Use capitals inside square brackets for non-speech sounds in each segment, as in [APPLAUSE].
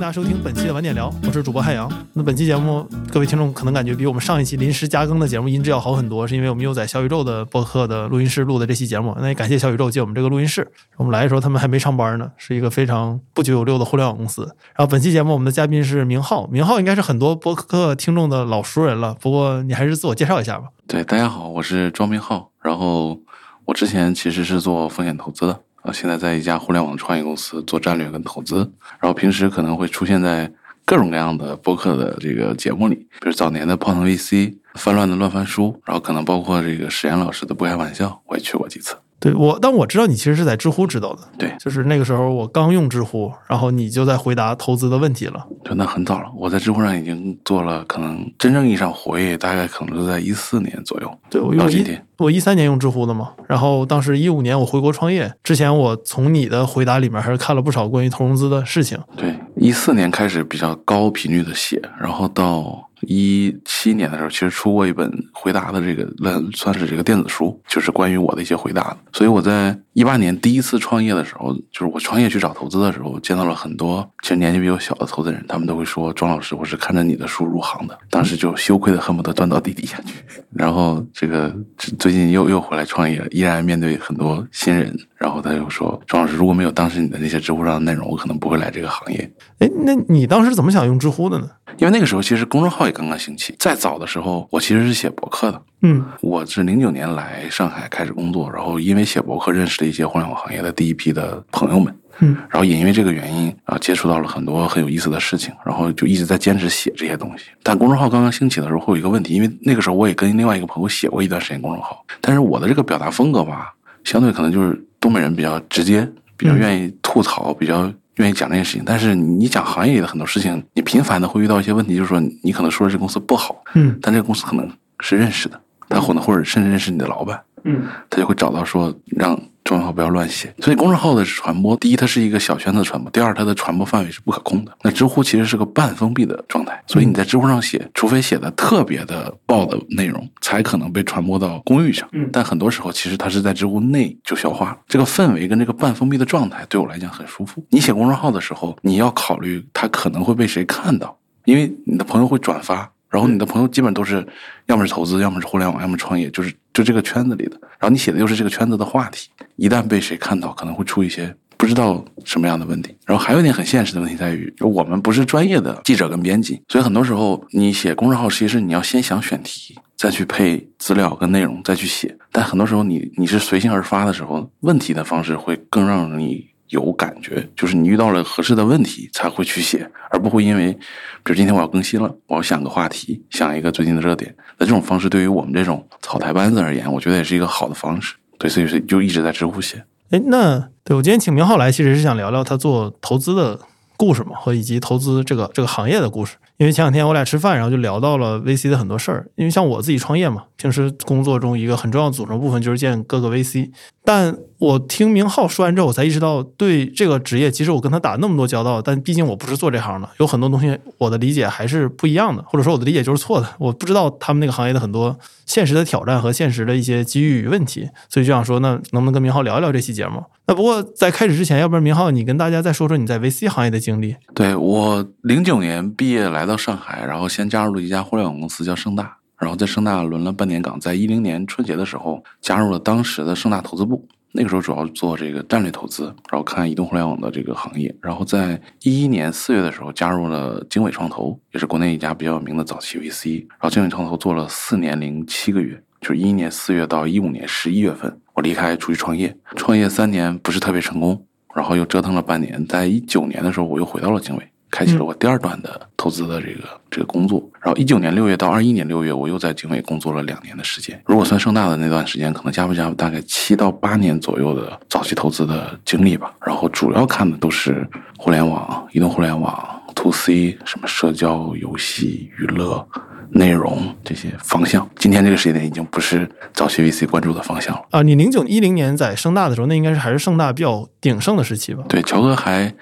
大家收听本期的晚点聊，我是主播汉阳。那本期节目，各位听众可能感觉比我们上一期临时加更的节目音质要好很多，是因为我们又在小宇宙的播客的录音室录的这期节目。那也感谢小宇宙借我们这个录音室。我们来的时候他们还没上班呢，是一个非常不九有六的互联网公司。然后本期节目我们的嘉宾是明浩，明浩应该是很多播客听众的老熟人了，不过你还是自我介绍一下吧。对，大家好，我是庄明浩。然后我之前其实是做风险投资的。啊，现在在一家互联网创业公司做战略跟投资，然后平时可能会出现在各种各样的播客的这个节目里，比如早年的泡腾 VC、翻乱的乱翻书，然后可能包括这个史岩老师的不开玩笑，我也去过几次。对我，但我知道你其实是在知乎知道的。对，就是那个时候我刚用知乎，然后你就在回答投资的问题了。对那很早了，我在知乎上已经做了，可能真正意义上活跃，大概可能是在一四年左右。对，我用一我一三年用知乎的嘛，然后当时一五年我回国创业之前，我从你的回答里面还是看了不少关于投融资的事情。对，一四年开始比较高频率的写，然后到。一七年的时候，其实出过一本回答的这个，算算是这个电子书，就是关于我的一些回答。所以我在一八年第一次创业的时候，就是我创业去找投资的时候，见到了很多其实年纪比我小的投资人，他们都会说：“庄老师，我是看着你的书入行的。”当时就羞愧的恨不得钻到地底下去。然后这个最近又又回来创业，依然面对很多新人。然后他就说：“庄老师，如果没有当时你的那些知乎上的内容，我可能不会来这个行业。”哎，那你当时怎么想用知乎的呢？因为那个时候其实公众号也刚刚兴起。再早的时候，我其实是写博客的。嗯，我是零九年来上海开始工作，然后因为写博客认识了一些互联网行业的第一批的朋友们。嗯，然后也因为这个原因啊，接触到了很多很有意思的事情，然后就一直在坚持写这些东西。但公众号刚刚兴起的时候，会有一个问题，因为那个时候我也跟另外一个朋友写过一段时间公众号，但是我的这个表达风格吧，相对可能就是东北人比较直接，比较愿意吐槽，比较。愿意讲这件事情，但是你讲行业里的很多事情，你频繁的会遇到一些问题，就是说你可能说的这公司不好，嗯，但这个公司可能是认识的，他可能或者甚至认识你的老板，嗯，他就会找到说让。公众号不要乱写，所以公众号的传播，第一，它是一个小圈子传播；第二，它的传播范围是不可控的。那知乎其实是个半封闭的状态，所以你在知乎上写，除非写的特别的爆的内容，才可能被传播到公域上。但很多时候，其实它是在知乎内就消化了。这个氛围跟这个半封闭的状态，对我来讲很舒服。你写公众号的时候，你要考虑它可能会被谁看到，因为你的朋友会转发。然后你的朋友基本都是，要么是投资，要么是互联网，要么创业，就是就这个圈子里的。然后你写的又是这个圈子的话题，一旦被谁看到，可能会出一些不知道什么样的问题。然后还有一点很现实的问题在于，我们不是专业的记者跟编辑，所以很多时候你写公众号，其实你要先想选题，再去配资料跟内容，再去写。但很多时候你你是随性而发的时候，问题的方式会更让你。有感觉，就是你遇到了合适的问题才会去写，而不会因为，比如今天我要更新了，我要想个话题，想一个最近的热点。那这种方式对于我们这种草台班子而言，我觉得也是一个好的方式。对，所以是就一直在知乎写。哎，那对我今天请明浩来，其实是想聊聊他做投资的故事嘛，和以及投资这个这个行业的故事。因为前两天我俩吃饭，然后就聊到了 VC 的很多事儿。因为像我自己创业嘛，平时工作中一个很重要的组成部分就是见各个 VC。但我听明浩说完之后，我才意识到，对这个职业，其实我跟他打那么多交道，但毕竟我不是做这行的，有很多东西我的理解还是不一样的，或者说我的理解就是错的。我不知道他们那个行业的很多现实的挑战和现实的一些机遇与问题，所以就想说，那能不能跟明浩聊一聊这期节目？那不过在开始之前，要不然明浩你跟大家再说说你在 VC 行业的经历。对我零九年毕业来到上海，然后先加入了一家互联网公司叫盛大，然后在盛大轮了半年岗，在一零年春节的时候加入了当时的盛大投资部。那个时候主要做这个战略投资，然后看移动互联网的这个行业。然后在一一年四月的时候加入了经纬创投，也是国内一家比较有名的早期 VC。然后经纬创投做了四年零七个月，就是一一年四月到一五年十一月份，我离开出去创业。创业三年不是特别成功，然后又折腾了半年。在一九年的时候，我又回到了经纬。开启了我第二段的投资的这个这个工作，然后一九年六月到二一年六月，我又在经纬工作了两年的时间。如果算盛大的那段时间，可能加不加大概七到八年左右的早期投资的经历吧。然后主要看的都是互联网、移动互联网、to C，什么社交、游戏、娱乐、内容这些方向。今天这个时间点已经不是早期 VC 关注的方向了啊！你零九一零年在盛大的时候，那应该是还是盛大比较鼎盛的时期吧？对，乔哥还。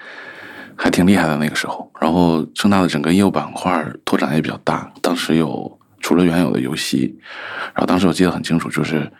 还挺厉害的那个时候，然后盛大的整个业务板块拓展也比较大。当时有除了原有的游戏，然后当时我记得很清楚，就是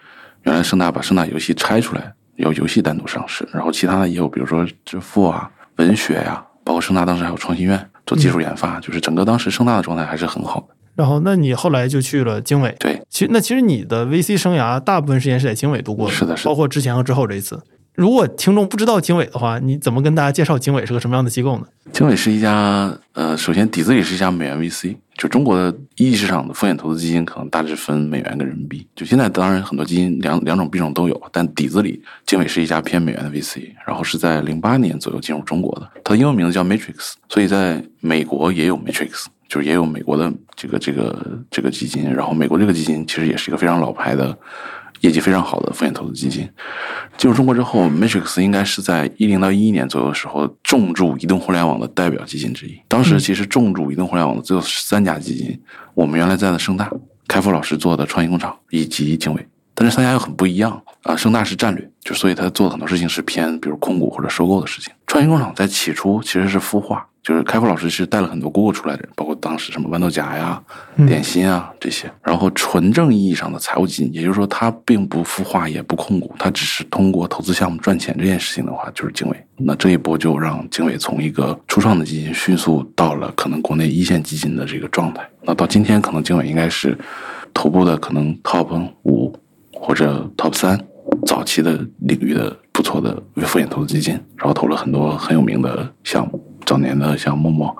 原来盛大把盛大游戏拆出来，由游戏单独上市，然后其他的业务，比如说支付啊、文学呀。包括盛大当时还有创新院做技术研发，就是整个当时盛大的状态还是很好的。然后，那你后来就去了经纬。对，其实那其实你的 VC 生涯大部分时间是在经纬度过的，是的是的包括之前和之后这一次。如果听众不知道经纬的话，你怎么跟大家介绍经纬是个什么样的机构呢？经纬是一家呃，首先底子里是一家美元 VC，就中国的一级市场的风险投资基金可能大致分美元跟人民币。就现在当然很多基金两两种币种都有，但底子里经纬是一家偏美元的 VC，然后是在零八年左右进入中国的，它的英文名字叫 Matrix，所以在美国也有 Matrix。就是也有美国的这个这个这个基金，然后美国这个基金其实也是一个非常老牌的、业绩非常好的风险投资基金。进入中国之后，Matrix 应该是在一零到一一年左右的时候重注移动互联网的代表基金之一。当时其实重注移动互联网的只有三家基金，我们原来在的盛大、开复老师做的创新工厂以及经纬。但是三家又很不一样啊！盛大是战略，就所以他做的很多事情是偏比如控股或者收购的事情。创新工厂在起初其实是孵化。就是开复老师是带了很多 Google 出来的人，包括当时什么豌豆荚呀、点心啊这些。然后纯正意义上的财务基金，也就是说他并不孵化也不控股，他只是通过投资项目赚钱这件事情的话，就是经纬。那这一波就让经纬从一个初创的基金迅速到了可能国内一线基金的这个状态。那到今天，可能经纬应该是头部的可能 Top 五或者 Top 三早期的领域的不错的风险投资基金，然后投了很多很有名的项目。早年的像陌陌，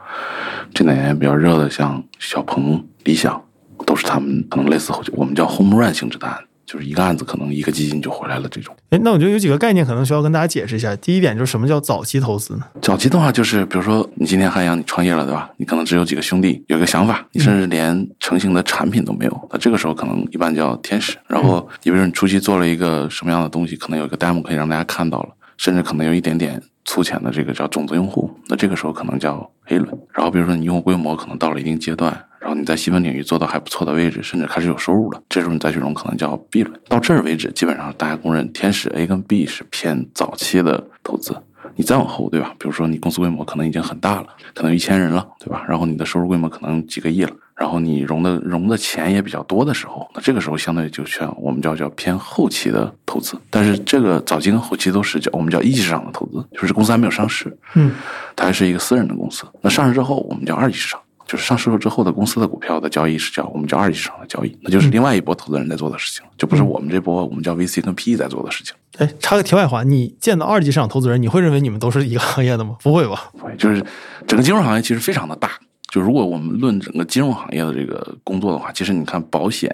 这两年比较热的像小鹏、理想，都是他们可能类似我们叫 home run 性质的案子，就是一个案子可能一个基金就回来了这种。哎，那我觉得有几个概念可能需要跟大家解释一下。第一点就是什么叫早期投资呢？早期的话就是，比如说你今天汉阳你创业了，对吧？你可能只有几个兄弟，有一个想法，你甚至连成型的产品都没有。那这个时候可能一般叫天使。然后你比如说你初期做了一个什么样的东西，可能有一个 demo 可以让大家看到了，甚至可能有一点点。粗浅的这个叫种子用户，那这个时候可能叫 A 轮。然后比如说你用户规模可能到了一定阶段，然后你在细分领域做到还不错的位置，甚至开始有收入了，这时候你再去融可能叫 B 轮。到这儿为止，基本上大家公认天使 A 跟 B 是偏早期的投资。你再往后，对吧？比如说你公司规模可能已经很大了，可能一千人了，对吧？然后你的收入规模可能几个亿了。然后你融的融的钱也比较多的时候，那这个时候相对就需要我们叫叫偏后期的投资。但是这个早期跟后期都是叫我们叫一级市场的投资，就是公司还没有上市，嗯，它还是一个私人的公司。那上市之后，我们叫二级市场，就是上市了之后的公司的股票的交易是叫我们叫二级市场的交易，那就是另外一波投资人在做的事情，就不是我们这波我们叫 VC 跟 PE 在做的事情。哎，插个题外话，你见到二级市场投资人，你会认为你们都是一个行业的吗？不会吧？不会，就是整个金融行业其实非常的大。就如果我们论整个金融行业的这个工作的话，其实你看保险，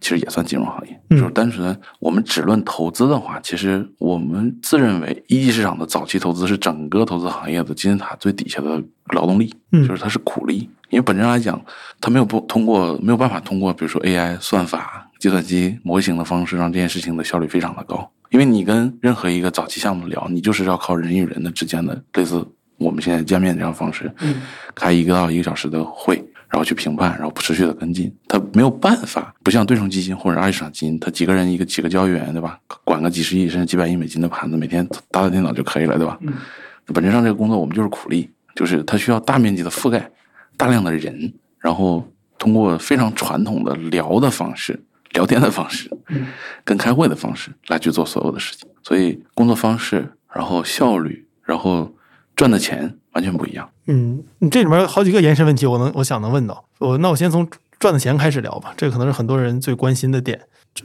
其实也算金融行业。就是单纯我们只论投资的话，其实我们自认为一级市场的早期投资是整个投资行业的金字塔最底下的劳动力，就是它是苦力。因为本质上来讲，它没有不通过没有办法通过比如说 AI 算法、计算机模型的方式让这件事情的效率非常的高。因为你跟任何一个早期项目聊，你就是要靠人与人的之间的类似。我们现在见面这样方式，开一个到一个小时的会，然后去评判，然后持续的跟进。他没有办法，不像对冲基金或者二级市场基金，他几个人一个几个交易员，对吧？管个几十亿甚至几百亿美金的盘子，每天打打电脑就可以了，对吧？本质上这个工作我们就是苦力，就是它需要大面积的覆盖，大量的人，然后通过非常传统的聊的方式、聊天的方式、跟开会的方式来去做所有的事情。所以工作方式，然后效率，然后。赚的钱完全不一样。嗯，这里面好几个延伸问题，我能我想能问到。我那我先从赚的钱开始聊吧，这个可能是很多人最关心的点。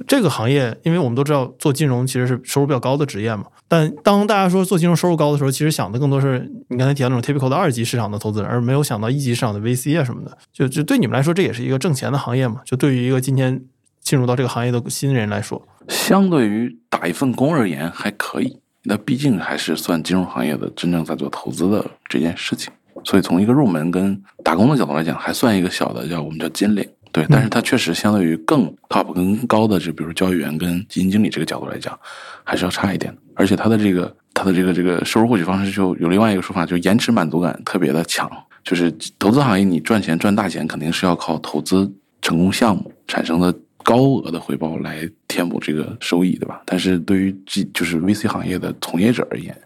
这个行业，因为我们都知道做金融其实是收入比较高的职业嘛。但当大家说做金融收入高的时候，其实想的更多是你刚才提到那种 typical 的二级市场的投资人，而没有想到一级市场的 VC 啊什么的。就就对你们来说，这也是一个挣钱的行业嘛？就对于一个今天进入到这个行业的新人来说，相对于打一份工而言，还可以。那毕竟还是算金融行业的真正在做投资的这件事情，所以从一个入门跟打工的角度来讲，还算一个小的叫我们叫金领，对。但是它确实相对于更 top 更高的，就比如交易员跟基金经理这个角度来讲，还是要差一点。而且它的这个它的这个这个收入获取方式就有另外一个说法，就延迟满足感特别的强。就是投资行业你赚钱赚大钱，肯定是要靠投资成功项目产生的。高额的回报来填补这个收益，对吧？但是对于就是 VC 行业的从业者而言，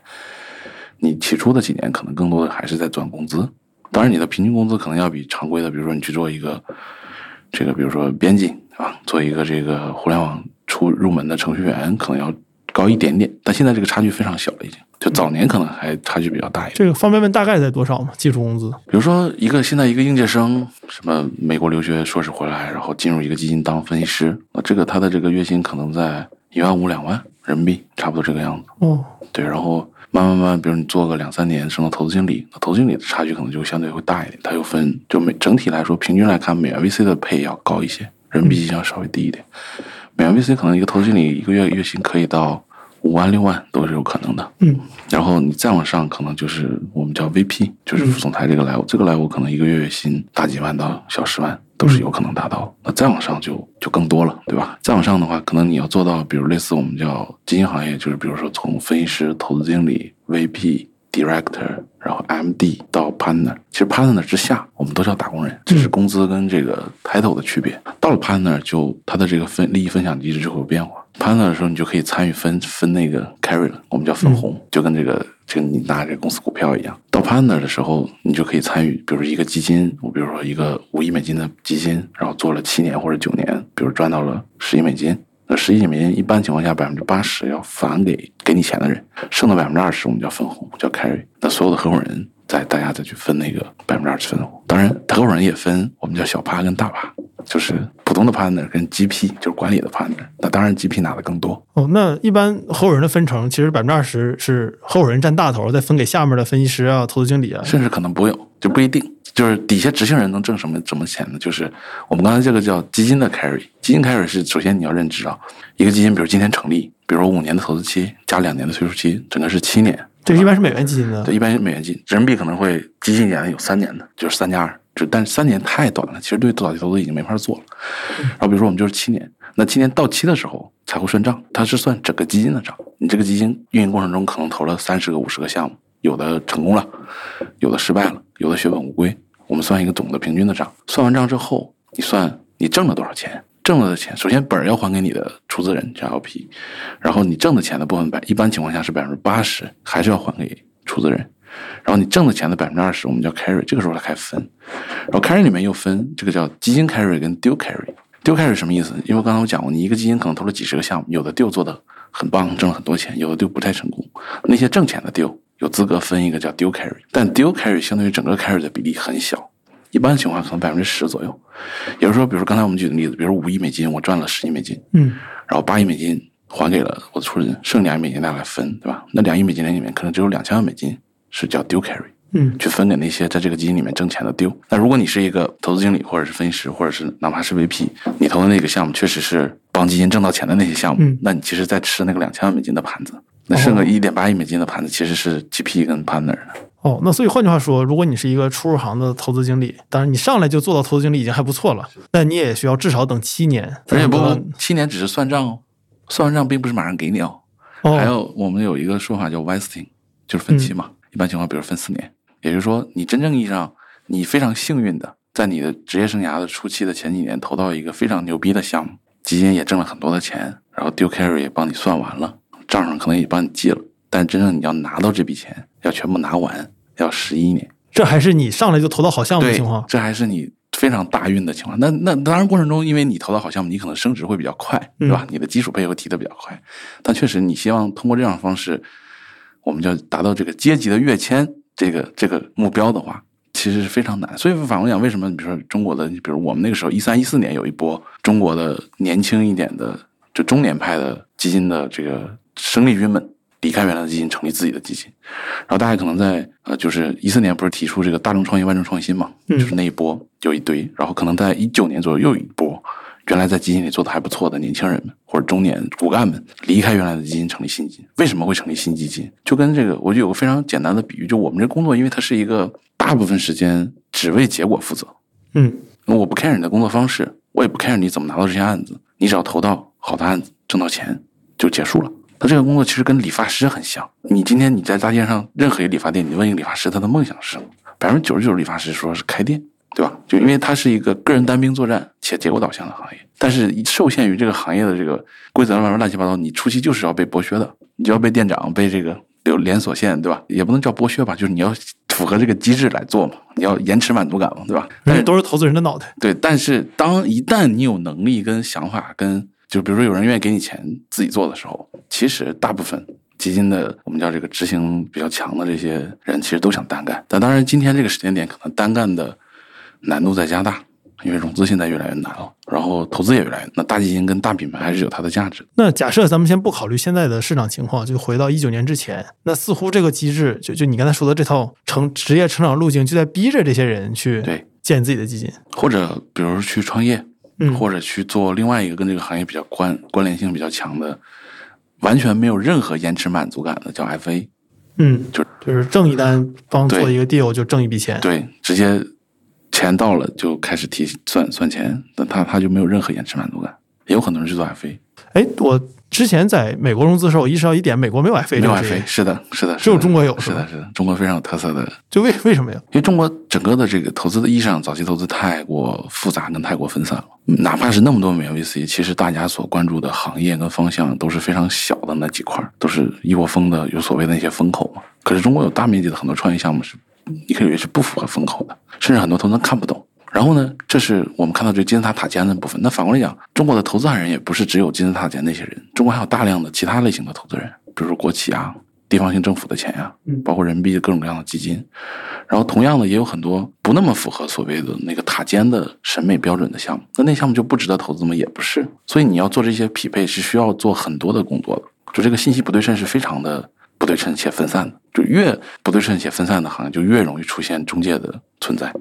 你起初的几年可能更多的还是在赚工资。当然，你的平均工资可能要比常规的，比如说你去做一个这个，比如说编辑啊，做一个这个互联网出入门的程序员，可能要高一点点，但现在这个差距非常小了，已经。就早年可能还差距比较大一点。这个方便问大概在多少吗？基础工资？比如说一个现在一个应届生，什么美国留学硕士回来，然后进入一个基金当分析师，那这个他的这个月薪可能在一万五两万人民币，差不多这个样子。哦，对，然后慢慢慢，比如你做个两三年，升到投资经理，那投资经理的差距可能就相对会大一点。它又分，就每整体来说，平均来看，美元 VC 的配要高一些，人民币要稍微低一点。美元 VC 可能一个投资经理一个月月薪可以到五万六万都是有可能的。嗯，然后你再往上，可能就是我们叫 VP，就是副总裁这个 level，、这个 level 可能一个月月薪大几万到小十万都是有可能达到。那再往上就就更多了，对吧？再往上的话，可能你要做到，比如类似我们叫基金行业，就是比如说从分析师、投资经理、VP、Director，然后 MD 到 Partner，其实 Partner 之下我们都叫打工人，只是工资跟这个 title 的区别。到了 Partner 就它的这个分利益分享机制就会有变化。Partner 的时候，你就可以参与分分那个 carry 了，我们叫分红，就跟这个这个你拿这个公司股票一样。到 Partner 的时候，你就可以参与，比如说一个基金，我比如说一个五亿美金的基金，然后做了七年或者九年，比如赚到了十亿美金。那十亿美金一般情况下百分之八十要返给给你钱的人，剩的百分之二十我们叫分红，叫 carry。那所有的合伙人再大家再去分那个百分之二十分红。当然，合伙人也分我们叫小趴跟大趴，就是普通的 partner 跟 GP，就是管理的 partner。那当然 GP 拿的更多。哦，那一般合伙人的分成，其实百分之二十是合伙人占大头，再分给下面的分析师啊、投资经理啊。甚至可能不用，就不一定。就是底下执行人能挣什么什么钱呢？就是我们刚才这个叫基金的 carry，基金 carry 是首先你要认知啊，一个基金，比如今天成立，比如说五年的投资期加两年的退出期，整个是七年。这个一般是美元基金的对，，一般是美元基金，人民币可能会激进一点的有三年的，就是三加二，就但是三年太短了，其实对早期投资已经没法做了。然后比如说我们就是七年，那七年到期的时候才会算账，它是算整个基金的账。你这个基金运营过程中可能投了三十个、五十个项目，有的成功了，有的失败了，有的血本无归。我们算一个总的平均的账，算完账之后，你算你挣了多少钱，挣了的钱，首先本儿要还给你的出资人叫 LP，然后你挣的钱的部分百一般情况下是百分之八十还是要还给出资人，然后你挣的钱的百分之二十我们叫 carry，这个时候才开分，然后 carry 里面又分这个叫基金 carry 跟 d u carry。丢 carry 什么意思？因为刚才我讲过，你一个基金可能投了几十个项目，有的丢做的很棒，挣了很多钱，有的丢不太成功。那些挣钱的丢有资格分一个叫丢 carry，但丢 carry 相对于整个 carry 的比例很小，一般情况可能百分之十左右。也就是说，比如说刚才我们举的例子，比如五亿美金，我赚了十亿美金，嗯，然后八亿美金还给了我的出资人，剩两亿美金大家来分，对吧？那两亿美金里面可能只有两千万美金是叫丢 carry。嗯，去分给那些在这个基金里面挣钱的丢。那如果你是一个投资经理，或者是分析师，或者是哪怕是 VP，你投的那个项目确实是帮基金挣到钱的那些项目，嗯那你其实在吃那个两千万美金的盘子，那剩个一点八亿美金的盘子其实是 GP 跟 partner 的。哦，那所以换句话说，如果你是一个初入行的投资经理，当然你上来就做到投资经理已经还不错了，但你也需要至少等七年才而且不能七年只是算账哦，算完账并不是马上给你哦。哦，还有我们有一个说法叫 vesting，就是分期嘛，一般情况比如分四年，也就是说你真正意义上你非常幸运的在你的职业生涯的初期的前几年投到一个非常牛逼的项目，基金也挣了很多的钱，然后 deal carry 也帮你算完了，账上可能也帮你记了，但真正你要拿到这笔钱，要全部拿完，要十一年。这还是你上来就投到好项目的情况，。这还是你非常大运的情况。那那当然过程中，因为你投到好项目，你可能升值会比较快，对吧？你的基础配合提的比较快，但确实你希望通过这样的方式，我们就达到这个阶级的跃迁这个这个目标的话。其实是非常难，所以反过来讲，为什么比如说中国的，比如我们那个时候一三一四年有一波中国的年轻一点的，就中年派的基金的这个生力军们离开原来的基金，成立自己的基金，然后大家可能在呃，就是一四年不是提出这个大众创业万众创新嘛，嗯就是那一波有一堆，然后可能在一九年左右又有一波，原来在基金里做的还不错的年轻人们或者中年骨干们离开原来的基金，成立新基金。为什么会成立新基金？就跟这个，我就有个非常简单的比喻，就我们这工作，因为它是一个大部分时间只为结果负责，嗯，我不 care 你的工作方式，我也不 care 你怎么拿到这些案子，你只要投到好的案子，挣到钱就结束了。他这个工作其实跟理发师很像。你今天你在大街上任何一个理发店，你问一个理发师他的梦想是什么，百分之九十九理发师说是开店，对吧？就因为它是一个个人单兵作战且结果导向的行业，但是受限于这个行业的这个规则乱乱七八糟，你初期就是要被剥削的，你就要被店长被这个有连锁线，对吧？也不能叫剥削吧，就是你要符合这个机制来做嘛，你要延迟满足感嘛，对吧？但是都是投资人的脑袋。对，但是当一旦你有能力跟想法跟，就比如说有人愿意给你钱自己做的时候，其实大部分基金的我们叫这个执行比较强的这些人，其实都想单干。但当然，今天这个时间点可能单干的难度在加大，因为融资现在越来越难了，然后投资也越来越。那大基金跟大品牌还是有它的价值。那假设咱们先不考虑现在的市场情况，就回到一九年之前，那似乎这个机制，就就你刚才说的这套成职业成长路径，就在逼着这些人去对，建自己的基金。或者比如去创业，嗯，或者去做另外一个跟这个行业比较关关联性比较强的，完全没有任何延迟满足感的叫 FA，嗯，就就是挣一单帮做一个 deal 就挣一笔钱。对，直接钱到了就开始提算算钱，但他他就没有任何延迟满足感。也有很多人去做 FA，哎，我之前在美国融资的时候，我意识到一点，美国没有 FA 没有 FA，是的，是的，只有中国有是的，是的，中国非常有特色的就为为什么呀？因为中国整个的这个投资的意义上，早期投资太过复杂跟太过分散了。哪怕是那么多美元 VC，其实大家所关注的行业跟方向都是非常小的那几块儿，都是一窝蜂的，有所谓的那些风口嘛。可是中国有大面积的很多创业项目是，你可以以为是不符合风口的，甚至很多投资人看不懂。然后呢，这是我们看到这金字塔塔尖的部分。那反过来讲，中国的投资人也不是只有金字塔尖那些人，中国还有大量的其他类型的投资人，比如说国企啊、地方性政府的钱呀、嗯包括人民币的各种各样的基金。然后同样的，也有很多不那么符合所谓的那个塔尖的审美标准的项目。那那项目就不值得投资吗？也不是。所以你要做这些匹配，是需要做很多的工作的。就这个信息不对称是非常的不对称且分散的。就越不对称且分散的行业，就越容易出现中介的存在。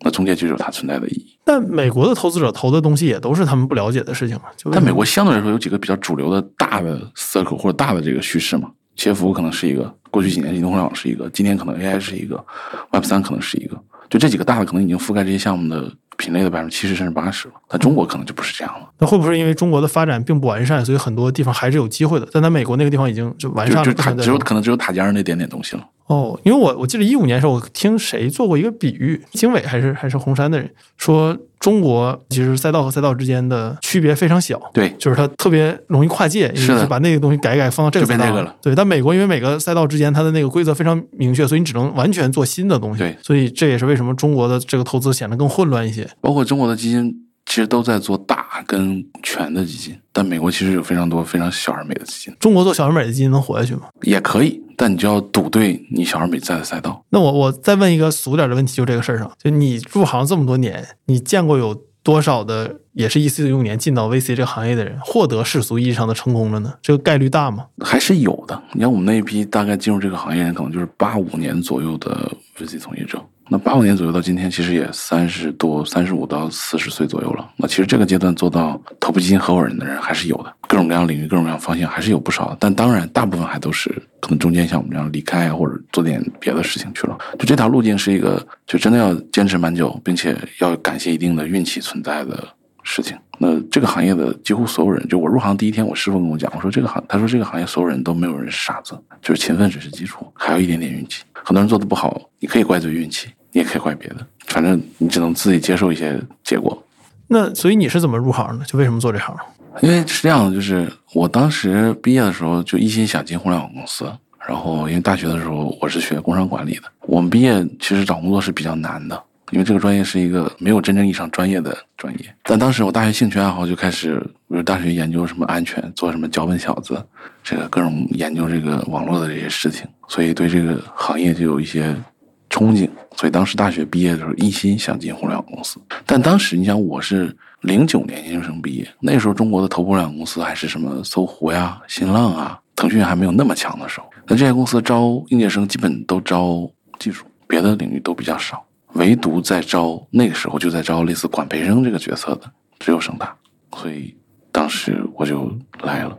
那中间就有它存在的意义。但美国的投资者投的东西也都是他们不了解的事情嘛？但美国相对来说有几个比较主流的大的 circle 或者大的这个趋势嘛，企业服务可能是一个，过去几年移动互联网是一个，今天可能 AI 是一个，Web 三可能是一个，就这几个大的可能已经覆盖这些项目的品类的百分之七十甚至八十了。但中国可能就不是这样了，那会不会是因为中国的发展并不完善，所以很多地方还是有机会的？但在美国那个地方已经就完善了，只有可能只有塔尖儿那点点东西了。哦，因为我我记得一五年的时候，我听谁做过一个比喻，经纬还是还是红杉的人说，中国其实赛道和赛道之间的区别非常小，对，就是它特别容易跨界，是的就把那个东西改一改放到这个赛道个了。对，但美国因为每个赛道之间它的那个规则非常明确，所以你只能完全做新的东西。对所以这也是为什么中国的这个投资显得更混乱一些。包括中国的基金其实都在做大跟全的基金，但美国其实有非常多非常小而美的基金，中国做小而美的基金能活下去吗？也可以，但你就要赌对你小而美在的赛道。那我我再问一个俗点的问题，就这个事儿上，就你入行这么多年，你见过有多少的也是一四一五年进到 VC 这个行业的人获得世俗意义上的成功了呢？这个概率大吗？还是有的。你看我们那一批大概进入这个行业人，可能就是八五年左右的 VC 从业者。那八五年左右到今天，其实也三十多、三十五到四十岁左右了。那其实这个阶段做到头部基金合伙人的人还是有的，各种各样领域、各种各样方向还是有不少。但当然，大部分还都是可能中间像我们这样离开，或者做点别的事情去了。就这条路径是一个，就真的要坚持蛮久，并且要感谢一定的运气存在的事情。那这个行业的几乎所有人，就我入行第一天，我师傅跟我讲，我说这个行，他说这个行业所有人都没有人是傻子，就是勤奋只是基础，还有一点点运气。很多人做的不好，你可以怪罪运气，你也可以怪别的，反正你只能自己接受一些结果。那所以你是怎么入行的？就为什么做这行？因为是这样的，就是我当时毕业的时候就一心想进互联网公司，然后因为大学的时候我是学工商管理的，我们毕业其实找工作是比较难的，因为这个专业是一个没有真正意义上专业的专业。但当时我大学兴趣爱好就开始，比如大学研究什么安全，做什么脚本小子，这个各种研究这个网络的这些事情，所以对这个行业就有一些憧憬。所以当时大学毕业的时候，一心想进互联网公司。但当时你想，我是零九年研究生毕业，那时候中国的头部互联网公司还是什么搜狐呀、新浪啊、腾讯还没有那么强的时候。那这些公司招应届生基本都招技术，别的领域都比较少，唯独在招那个时候就在招类似管培生这个角色的只有盛大，所以当时我就来了。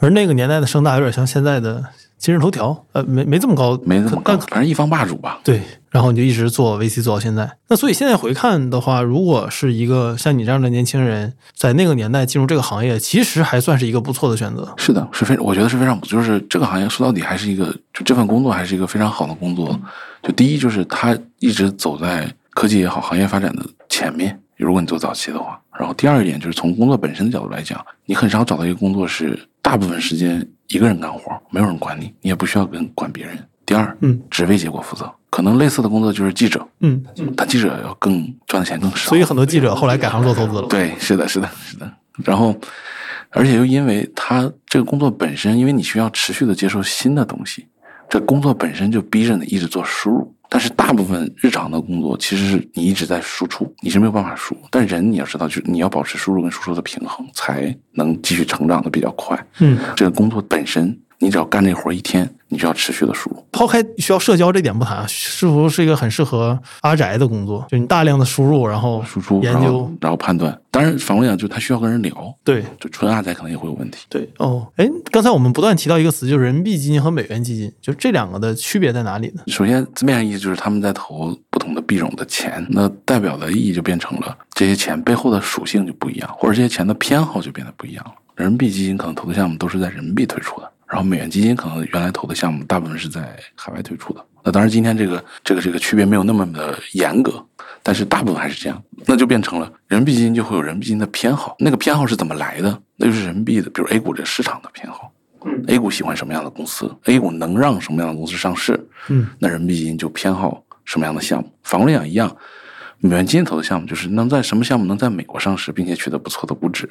而那个年代的盛大有点像现在的今日头条，呃，没没这么高，没这么高但，反正一方霸主吧。对，然后你就一直做 VC 做到现在。那所以现在回看的话，如果是一个像你这样的年轻人，在那个年代进入这个行业，其实还算是一个不错的选择。是的，是非，我觉得是非常，就是这个行业说到底还是一个，就这份工作还是一个非常好的工作。就第一，就是他一直走在科技也好，行业发展的前面。如果你做早期的话，然后第二一点就是从工作本身的角度来讲，你很少找到一个工作是大部分时间一个人干活，没有人管你，你也不需要跟管别人。第二，嗯，只为结果负责。可能类似的工作就是记者，嗯，但记者要更赚的钱更少。所以很多记者后来改行做投资了。对，是的，是的，是的。然后，而且又因为他这个工作本身，因为你需要持续的接受新的东西，这工作本身就逼着你一直做输入。但是大部分日常的工作其实是你一直在输出，你是没有办法输。但人你要知道，就是你要保持输入跟输出的平衡，才能继续成长的比较快。嗯，这个工作本身，你只要干这活一天，你就要持续的输入。抛开需要社交这点不谈，是否是一个很适合阿宅的工作？就你大量的输入，然后输出，研究然后，然后判断。当然，反过来讲，就他需要跟人聊，对就纯阿宅可能也会有问题。对哦，哎，刚才我们不断提到一个词，就是人民币基金和美元基金，就这两个的区别在哪里呢？首先，字面上意思就是他们在投不同的币种的钱，那代表的意义就变成了这些钱背后的属性就不一样，或者这些钱的偏好就变得不一样了。人民币基金可能投的项目都是在人民币推出的，然后美元基金可能原来投的项目大部分是在海外推出的。那当然，今天这个这个这个区别没有那么的严格，但是大部分还是这样。那就变成了人民币基金就会有人民币基金的偏好，那个偏好是怎么来的？那就是人民币的，比如 A 股这市场的偏好。A 股喜欢什么样的公司？A 股能让什么样的公司上市？嗯，那人民币基金就偏好什么样的项目？反过来讲一样，美元基金投的项目就是能在什么项目能在美国上市，并且取得不错的估值。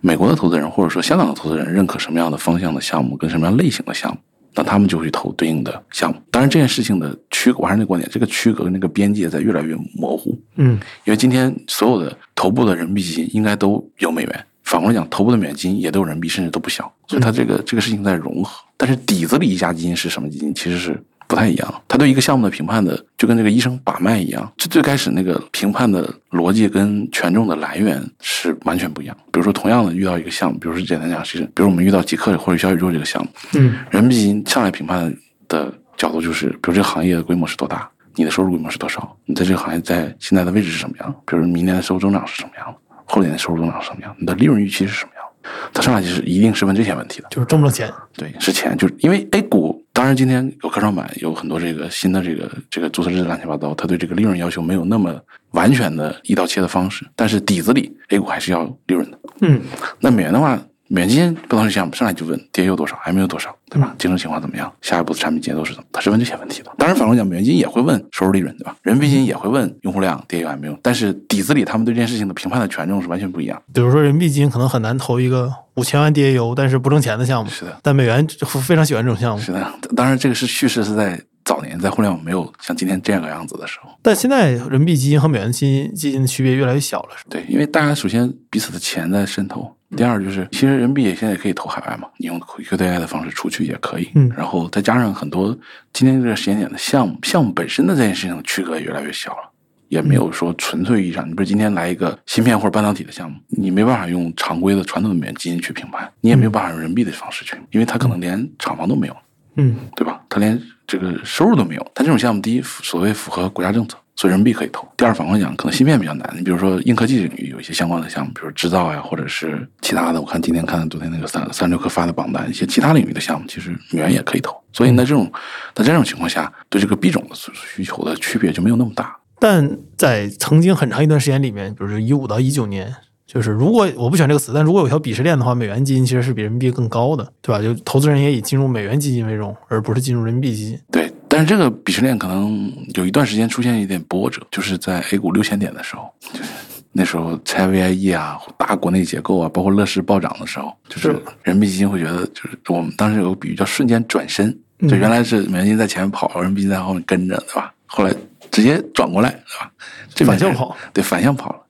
美国的投资人或者说香港的投资人认可什么样的方向的项目跟什么样类型的项目，那他们就会去投对应的项目。当然，这件事情的区隔，我还是那个观点，这个区隔跟那个边界在越来越模糊。嗯因为今天所有的头部的人民币基金应该都有美元，反过来讲，头部的美元基金也都有人民币，甚至都不小，所以它这个这个事情在融合。但是底子里一家基金是什么基金，其实是不太一样。他对一个项目的评判的，就跟这个医生把脉一样，就最开始那个评判的逻辑跟权重的来源是完全不一样。比如说，同样的遇到一个项目，比如说简单讲，其实比如我们遇到极客或者小宇宙这个项目，嗯人民币基金上来评判的角度就是，比如这个行业的规模是多大，你的收入规模是多少，你在这个行业在现在的位置是什么样，比如明年的收入增长是什么样的，后年的收入增长是什么样，你的利润预期是什么样，他上来就是一定是问这些问题的。就是挣不挣钱？对，是钱，就是因为 A 股，当然今天有科创板，有很多这个新的这个这个注册制乱七八糟，它对这个利润要求没有那么完全的一刀切的方式，但是底子里 A 股还是要利润的。嗯那美元的话，美元基金不能是项目上来就问跌有多少，M 有多少，对吧？竞争情况怎么样？下一步的产品节奏是怎么？他是问这些问题的。当然，反过来讲，美元基金也会问收入利润，对吧？人民币基金也会问用户量跌有 M 有，但是底子里他们对这件事情的评判的权重是完全不一样。比如说人民币基金可能很难投一个五千万 DAU 但是不挣钱的项目，是的，但美元就非常喜欢这种项目。是的。当然，这个是叙事是在早年在互联网没有像今天这样个样子的时候。但现在人民币基金和美元基金基金的区别越来越小了，是吧对，因为大家首先彼此的钱在渗透，第二就是其实人民币也现在也可以投海外嘛，你用 QDII 的方式出去也可以，嗯然后再加上很多今天这个时间点的项目，项目本身的这件事情的区隔也越来越小了。也没有说纯粹意义上，你比如今天来一个芯片或者半导体的项目，你没办法用常规的传统的美元基金去评判，你也没有办法用人民币的方式去，因为它可能连厂房都没有，嗯对吧？它连这个收入都没有。它这种项目，第一，所谓符合国家政策，所以人民币可以投；第二，反过来讲，可能芯片比较难。你比如说硬科技领域有一些相关的项目，比如制造呀，或者是其他的。我看今天看昨天那个三三六克发的榜单，一些其他领域的项目，其实美元也可以投。所以呢，这种在这种情况下，对这个币种的需求的区别就没有那么大。但在曾经很长一段时间里面，比如说一五到一九年，就是如果我不选这个词，但如果有条鄙视链的话，美元基金其实是比人民币更高的，对吧？就投资人也以进入美元基金为荣，而不是进入人民币基金。对，但是这个鄙视链可能有一段时间出现一点波折，就是在 A 股六千点的时候，就是那时候拆 VIE 啊、大国内结构啊，包括乐视暴涨的时候，就是是人民币基金会觉得，就是我们当时有个比喻叫瞬间转身，嗯就原来是美元基金在前面跑，人民币在后面跟着，对吧？后来直接转过来，对吧？这反向跑，对，反向跑了。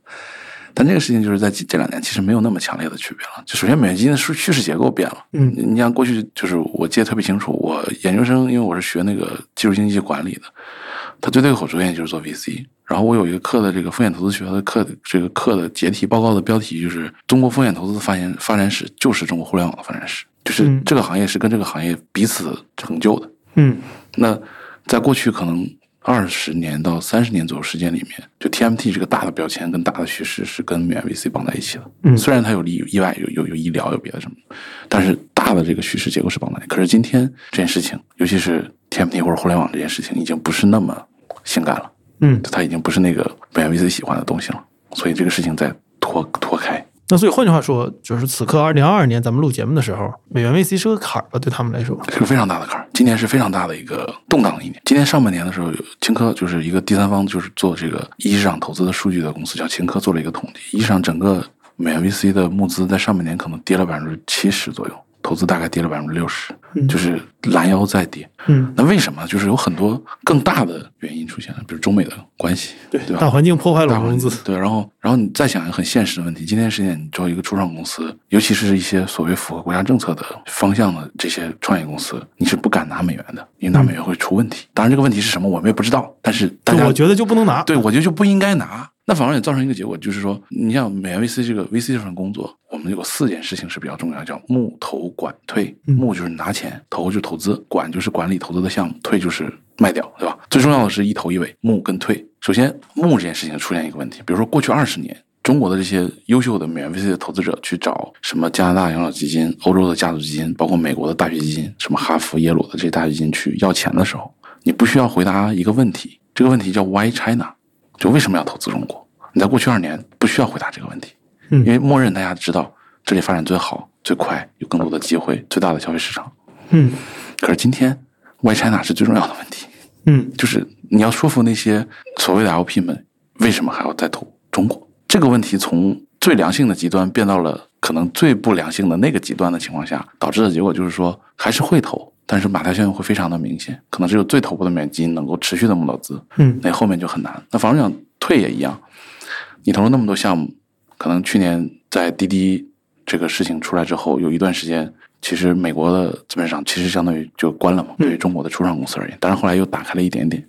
但这个事情就是在这这两年其实没有那么强烈的区别了。就首先美元基金的叙叙事结构变了，嗯你你像过去就是我记得特别清楚，我研究生因为我是学那个技术经济管理的，他最对口专业就是做 VC。然后我有一个课的这个风险投资学的课，这个课的结题报告的标题就是“中国风险投资的发现发展史就是中国互联网的发展史”，就是嗯这个行业是跟这个行业彼此成就的。嗯那在过去可能二十年到三十年左右时间里面，就 TMT 这个大的标签跟大的趋势是跟美元 VC 绑在一起的。嗯虽然它有有意外，有有有医疗，有别的什么，但是大的这个叙事结构是绑在一起。可是今天这件事情，尤其是 TMT 或者互联网这件事情，已经不是那么性感了，嗯。它已经不是那个美元 VC 喜欢的东西了。所以这个事情在脱脱开。那所以换句话说，就是此刻二零二二年咱们录节目的时候，美元 VC 是个坎儿吧？对他们来说，是个非常大的坎儿。今年是非常大的一个动荡的一年。今年上半年的时候，有青科就是一个第三方，就是做这个一级市场投资的数据的公司，叫青科，做了一个统计，一级市场整个美元 VC 的募资在上半年可能跌了百分之七十左右，投资大概跌了百分之六十，嗯就是拦腰再跌。嗯，那为什么？就是有很多更大的原因出现了，比如中美的关系，对？大环境破坏了大环融资，对，然后然后你再想一个很现实的问题，今天时间你作为一个初创公司，尤其是一些所谓符合国家政策的方向的这些创业公司，你是不敢拿美元的，因为拿美元会出问题。当然这个问题是什么我们也不知道，但是大家就我觉得就不能拿。对我觉得就不应该拿。那反而也造成一个结果，就是说，你像美元 VC 这个 VC 这份工作，我们有四件事情是比较重要，叫募、投、管、退。嗯募就是拿钱，投就是投资，管就是管理投资的项目，退就是卖掉，对吧？最重要的是一头一尾，募跟退。首先，募这件事情出现一个问题，比如说过去二十年。中国的这些优秀的美元 VC 的投资者去找什么加拿大养老基金、欧洲的家族基金，包括美国的大学基金，什么哈佛、耶鲁的这些大学基金去要钱的时候，你不需要回答一个问题，这个问题叫 Why China，就为什么要投资中国？你在过去二年不需要回答这个问题，嗯因为默认大家知道这里发展最好、最快，有更多的机会、最大的消费市场。嗯可是今天，Why China 是最重要的问题，嗯就是你要说服那些所谓的 LP 们，为什么还要再投中国？这个问题从最良性的极端变到了可能最不良性的那个极端的情况下，导致的结果就是说还是会投，但是马太效应会非常的明显，可能只有最头部的美元基金能够持续的募到资，嗯那后面就很难。那反正讲退也一样，你投入那么多项目，可能去年在滴滴这个事情出来之后，有一段时间，其实美国的资本市场其实相当于就关了嘛，对于中国的初创公司而言，当然后来又打开了一点点。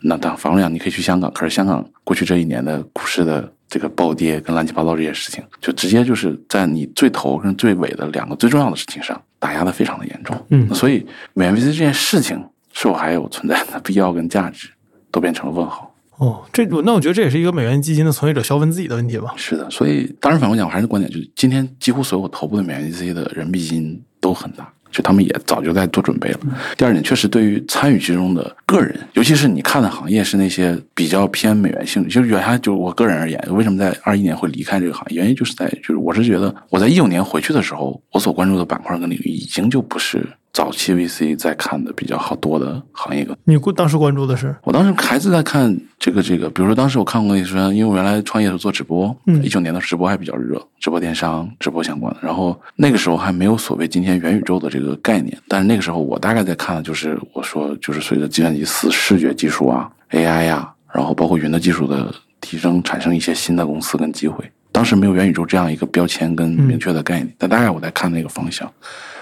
那当反正讲，你可以去香港，可是香港过去这一年的股市的这个暴跌跟乱七八糟这些事情，就直接就是在你最头跟最尾的两个最重要的事情上打压的非常的严重。嗯所以美元 VC 这件事情是否还有存在的 [LAUGHS] 必要跟价值，都变成了问号。哦，这那我觉得这也是一个美元基金的从业者消费自己的问题吧。是的，所以当然反过讲，我还是观点，就是今天几乎所有头部的美元基金的人民币基金都很大，就他们也早就在做准备了。第二点，确实对于参与其中的个人，尤其是你看的行业是那些比较偏美元性的，就是原来就我个人而言，为什么在二一年会离开这个行业，原因就是在就是我是觉得我在一九年回去的时候，我所关注的板块跟领域已经就不是早期 VC 在看的比较好多的行业跟你关当时关注的是，我当时还是在看这个这个，比如说当时我看过一些，因为我原来创业是做直播，嗯一九年的直播还比较热，直播电商、直播相关的。然后那个时候还没有所谓今天元宇宙的这个概念，但是那个时候我大概在看的就是我说就是随着计算机视视觉技术啊、AI 呀、然后包括云的技术的提升，产生一些新的公司跟机会。当时没有元宇宙这样一个标签跟明确的概念，但大概我在看那个方向。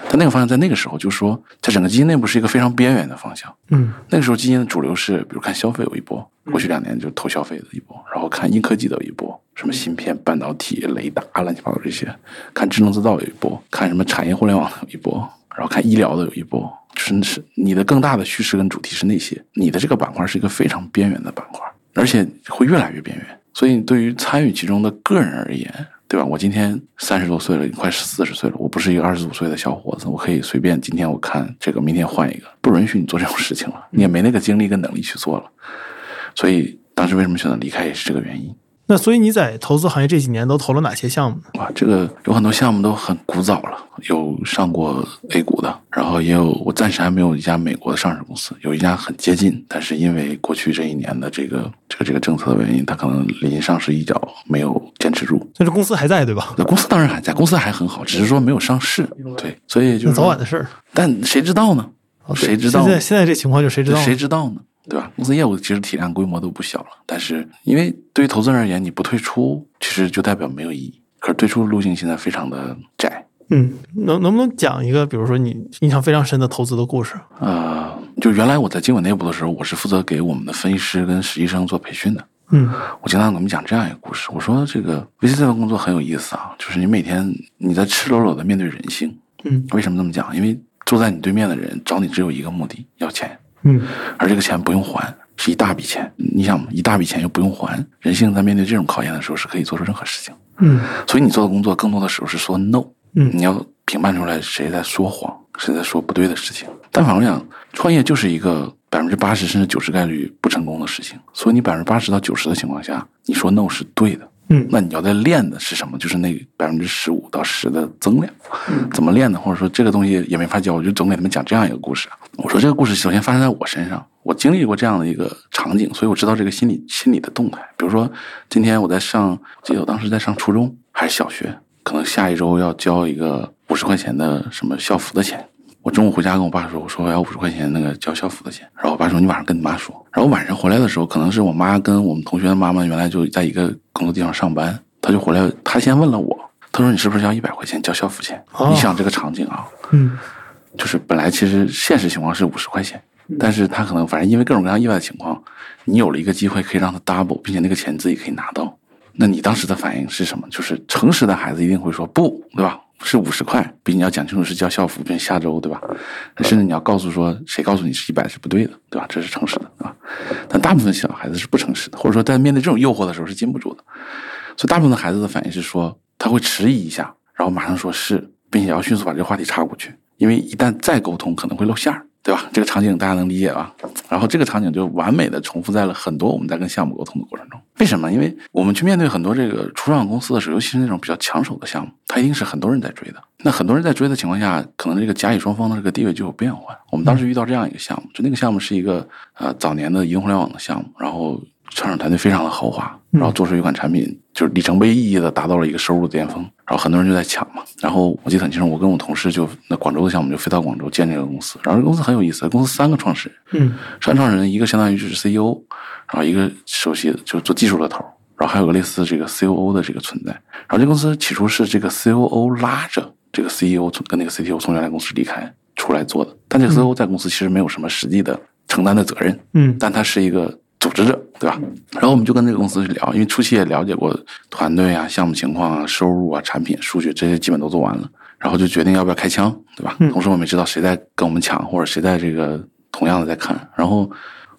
但那个方向在那个时候，就是说，在整个基金内部是一个非常边缘的方向。嗯那个时候基金的主流是，比如看消费有一波，过去两年就投消费的一波，然后看硬科技的有一波，什么芯片、半导体、雷达、乱七八糟这些，看智能制造有一波，看什么产业互联网的有一波，然后看医疗的有一波，就是是你的更大的趋势跟主题是那些，你的这个板块是一个非常边缘的板块，而且会越来越边缘。所以对于参与其中的个人而言，对吧？我今天三十多岁了，快四十岁了，我不是一个二十五岁的小伙子，我可以随便今天我看这个，明天换一个，不允许你做这种事情了，你也没那个精力跟能力去做了。所以当时为什么选择离开，也是这个原因。那所以你在投资行业这几年都投了哪些项目呢？哇，这个有很多项目都很古早了，有上过 A 股的，然后也有我暂时还没有一家美国的上市公司，有一家很接近，但是因为过去这一年的这个这个这个政策的原因，它可能临上市一脚没有坚持住。但是公司还在对吧？那公司当然还在，公司还很好，只是说没有上市。对，所以就是早晚的事儿。但谁知道呢？谁知道？现在现在这情况就谁知道？谁知道呢？对吧？公司业务其实体量规模都不小了，但是因为对于投资人而言，你不退出，其实就代表没有意义。可是退出的路径现在非常的窄，嗯，能能不能讲一个，比如说你印象非常深的投资的故事？呃，就原来我在经纬内部的时候，我是负责给我们的分析师跟实习生做培训的。嗯我经常给他们讲这样一个故事，我说这个 VC 这份工作很有意思啊，就是你每天你在赤裸裸的面对人性。嗯为什么这么讲？因为坐在你对面的人找你只有一个目的，要钱。嗯而这个钱不用还，是一大笔钱。你想，一大笔钱又不用还，人性在面对这种考验的时候是可以做出任何事情。嗯所以你做的工作更多的时候是说 no，嗯你要评判出来谁在说谎，谁在说不对的事情。但反过来讲，创业就是一个百分之八十甚至九十概率不成功的事情。所以你百分之八十到九十的情况下，你说 no 是对的。嗯那你要在练的是什么？就是那百分之十五到十的增量，怎么练呢？或者说这个东西也没法教，我就总给他们讲这样一个故事啊。我说这个故事首先发生在我身上，我经历过这样的一个场景，所以我知道这个心理心理的动态。比如说，今天我在上，记得我当时在上初中还是小学，可能下一周要交一个五十块钱的什么校服的钱。我中午回家跟我爸说，我说我要五十块钱那个交校服的钱。然后我爸说你晚上跟你妈说。然后晚上回来的时候，可能是我妈跟我们同学的妈妈原来就在一个工作地方上班，他就回来，他先问了我，他说你是不是要一百块钱交校服钱？哦你想这个场景啊，嗯就是本来其实现实情况是五十块钱，但是他可能反正因为各种各样意外的情况，你有了一个机会可以让他 double，并且那个钱自己可以拿到。那你当时的反应是什么？就是诚实的孩子一定会说不，对吧？是五十块，毕竟你要讲清楚是叫校服，并且下周，对吧？甚至你要告诉说谁告诉你是一百是不对的，对吧？这是诚实的，啊？但大部分小孩子是不诚实的，或者说在面对这种诱惑的时候是禁不住的。所以大部分孩子的反应是说他会迟疑一下，然后马上说是，并且要迅速把这个话题插过去，因为一旦再沟通可能会露馅儿，对吧？这个场景大家能理解吧？然后这个场景就完美的重复在了很多我们在跟项目沟通的过程中。为什么？因为我们去面对很多这个初创公司的时候，尤其是那种比较抢手的项目，它一定是很多人在追的。那很多人在追的情况下，可能这个甲乙双方的这个地位就有变换。我们当时遇到这样一个项目，就那个项目是一个呃早年的移动互联网的项目，然后创始团队非常的豪华，然后做出一款产品，就是里程碑意义的达到了一个收入的巅峰，然后很多人就在抢嘛。然后我记得很清楚，我跟我同事就那广州的项目就飞到广州建这个公司，然后这个公司很有意思，公司三个创始人，嗯。三个创始人一个相当于就是 CEO，然后一个首席就是做技术的头，然后还有个类似这个 COO 的这个存在。然后这公司起初是这个 COO 拉着这个 CEO 从跟那个 CTO 从原来公司离开出来做的，但这个 COO 在公司其实没有什么实际的承担的责任，嗯。但他是一个组织者，对吧？然后我们就跟这个公司去聊，因为初期也了解过团队啊、项目情况啊、收入啊、产品数据这些基本都做完了，然后就决定要不要开枪，对吧？嗯同时我们也知道谁在跟我们抢，或者谁在这个同样的在看，然后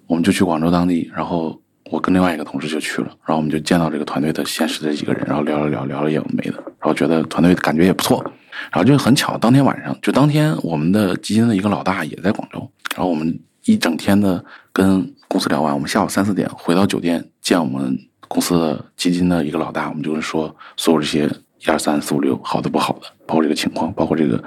我们就去广州当地，然后我跟另外一个同事就去了，然后我们就见到这个团队的现实的几个人，然后聊了聊，聊了也没的，然后觉得团队感觉也不错，然后就很巧，当天晚上就当天我们的基金的一个老大也在广州，然后我们一整天的跟公司聊完，我们下午三四点回到酒店见我们公司的基金的一个老大，我们就是说所有这些一二三四五六好的不好的，包括这个情况，包括这个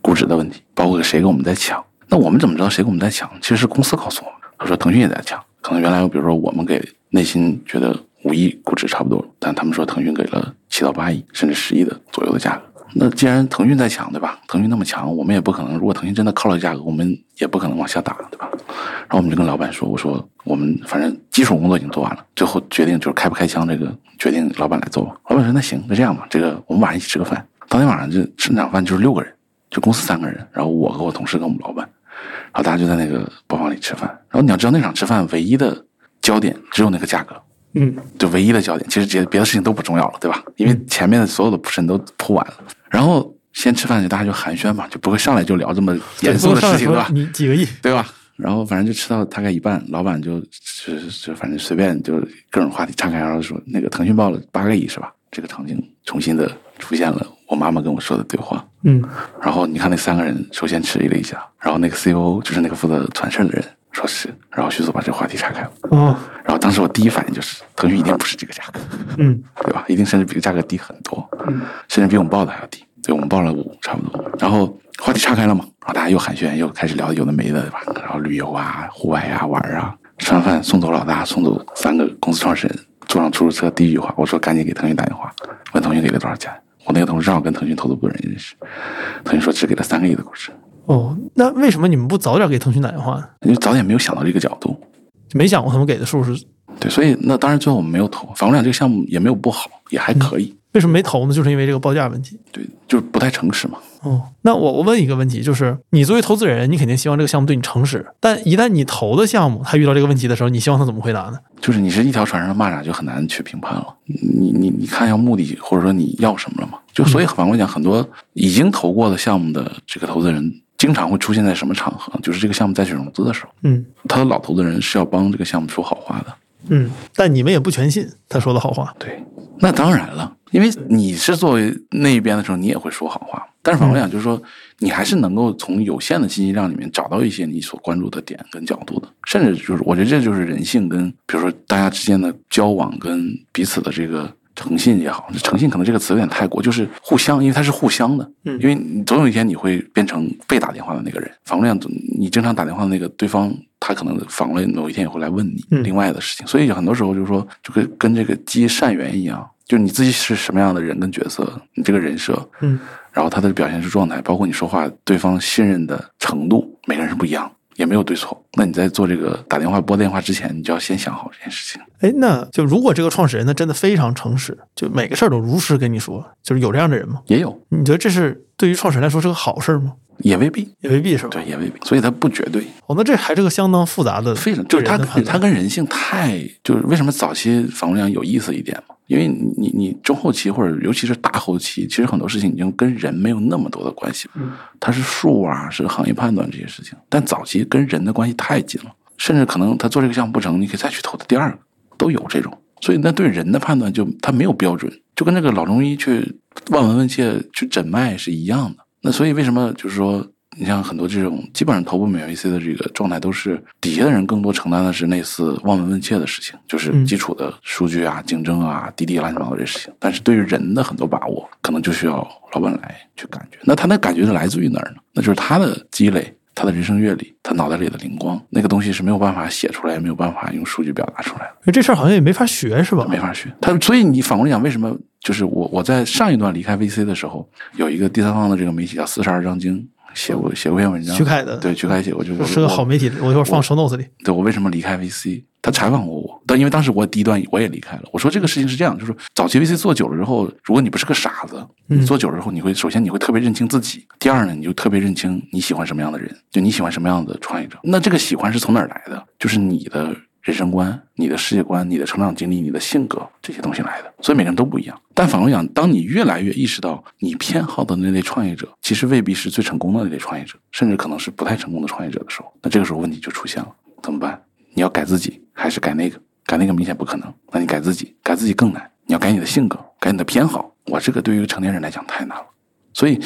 估值的问题，包括谁跟我们在抢。那我们怎么知道谁跟我们在抢？其实是公司告诉我们。他说腾讯也在抢，可能原来比如说我们给内心觉得五亿估值差不多，但他们说腾讯给了七到八亿甚至十亿的左右的价格。那既然腾讯在抢，对吧？腾讯那么强，我们也不可能。如果腾讯真的靠了价格，我们也不可能往下打，对吧？然后我们就跟老板说：“我说我们反正基础工作已经做完了，最后决定就是开不开枪，这个决定老板来做吧。”老板说：“那行，那这样吧，这个我们晚上一起吃个饭。”当天晚上就吃那场饭就是六个人，就公司三个人，然后我和我同事跟我们老板，然后大家就在那个包房里吃饭。然后你要知道那场吃饭唯一的焦点只有那个价格，嗯就唯一的焦点，其实别别的事情都不重要了，对吧？因为前面的所有的铺陈都铺完了，然后先吃饭就大家就寒暄嘛，就不会上来就聊这么严肃的事情，对吧？你几个亿？对吧？然后反正就吃到大概一半，老板就就就反正随便就各种话题岔开，然后说那个腾讯报了八个亿是吧？这个场景重新的出现了我妈妈跟我说的对话。嗯然后你看那三个人首先迟疑了一下，然后那个 CEO 就是那个负责传事的人说是，然后迅速把这个话题岔开了。哦然后当时我第一反应就是腾讯一定不是这个价格，嗯对吧？一定甚至比这个价格低很多，嗯甚至比我们报的还要低。对，我们报了五差不多。然后话题岔开了嘛，然后大家又寒暄，又开始聊有的没的，对吧？然后旅游啊、户外啊、玩啊。吃完饭送走老大，送走三个公司创始人，坐上出租车，第一句话我说赶紧给腾讯打电话，问腾讯给了多少钱。我那个同事正好跟腾讯投资部的人认识，腾讯说只给了三个亿的估值，哦，那为什么你们不早点给腾讯打电话呢？因为早点没有想到这个角度。没想过他们给的数是对，所以那当然最后我们没有投。反过来讲，这个项目也没有不好，也还可以。为什么没投呢？就是因为这个报价问题。对，就是不太诚实嘛。哦，那我我问一个问题，就是你作为投资人，你肯定希望这个项目对你诚实，但一旦你投的项目他遇到这个问题的时候，你希望他怎么回答呢？就是你是一条船上的蚂蚱，就很难去评判了。你你你看一下目的，或者说你要什么了嘛？就所以反过来讲，很多已经投过的项目的这个投资人，经常会出现在什么场合？就是这个项目再去融资的时候，嗯他的老投资人是要帮这个项目说好话的。嗯，但你们也不全信他说的好话。对，那当然了，因为你是作为那一边的时候，你也会说好话。但是反过来讲，就是说，你还是能够从有限的信息量里面找到一些你所关注的点跟角度的，甚至就是我觉得这就是人性跟比如说大家之间的交往跟彼此的这个诚信也好，诚信可能这个词有点太过，就是互相，因为它是互相的，嗯。因为你总有一天你会变成被打电话的那个人，反过来，你经常打电话的那个对方，他可能反过来某一天也会来问你嗯。另外的事情，所以很多时候就是说，就跟跟这个积善缘一样，就是你自己是什么样的人跟角色，你这个人设，嗯。然后他的表现是状态，包括你说话对方信任的程度，每个人是不一样，也没有对错。那你在做这个打电话拨电话之前，你就要先想好这件事情。哎，那就如果这个创始人他真的非常诚实，就每个事儿都如实跟你说，就是有这样的人吗？也有，你觉得这是对于创始人来说是个好事儿吗？也未必，也未必是吧？对，也未必，所以它不绝对。哦，那这还是个相当复杂的，非常就是它对人的判断它跟人性太就是为什么早期访问量有意思一点嘛？因为你你你中后期或者尤其是大后期，其实很多事情已经跟人没有那么多的关系了，嗯它是数啊，是行业判断这些事情，但早期跟人的关系太紧了，甚至可能他做这个项目不成，你可以再去投他第二个，都有这种。所以那对人的判断就他没有标准，就跟那个老中医去望闻问切去诊脉是一样的。那所以为什么就是说，你像很多这种基本上头部美元 VC 的这个状态，都是底下的人更多承担的是类似望闻问切的事情，就是嗯基础的数据啊、竞争啊、滴滴乱七八糟这些事情。但是对于人的很多把握，可能就需要老板来去感觉。那他那感觉是来自于哪儿呢？那就是他的积累。他的人生阅历，他脑袋里的灵光，那个东西是没有办法写出来，也没有办法用数据表达出来的。因为这事儿好像也没法学，是吧？没法学。他所以你反过来讲，为什么就是我我在上一段离开 VC 的时候，有一个第三方的这个媒体叫四十二章经，写过写过一篇文章，徐凯的对徐凯写过，就是我是个好媒体，我一会儿放 show notes 里。对我为什么离开 VC？他采访过我，但因为当时我第一段我也离开了。我说这个事情是这样，就是早期 VC 做久了之后，如果你不是个傻子，嗯你做久了之后，你会首先你会特别认清自己，第二呢，你就特别认清你喜欢什么样的人，就你喜欢什么样的创业者。那这个喜欢是从哪儿来的？就是你的人生观、你的世界观、你的成长经历、你的性格这些东西来的。所以每个人都不一样。但反过来讲，当你越来越意识到你偏好的那类创业者，其实未必是最成功的那类创业者，甚至可能是不太成功的创业者的时候，那这个时候问题就出现了，怎么办？你要改自己还是改那个？改那个明显不可能，那你改自己，改自己更难。你要改你的性格，改你的偏好。我这个对于成年人来讲太难了。所以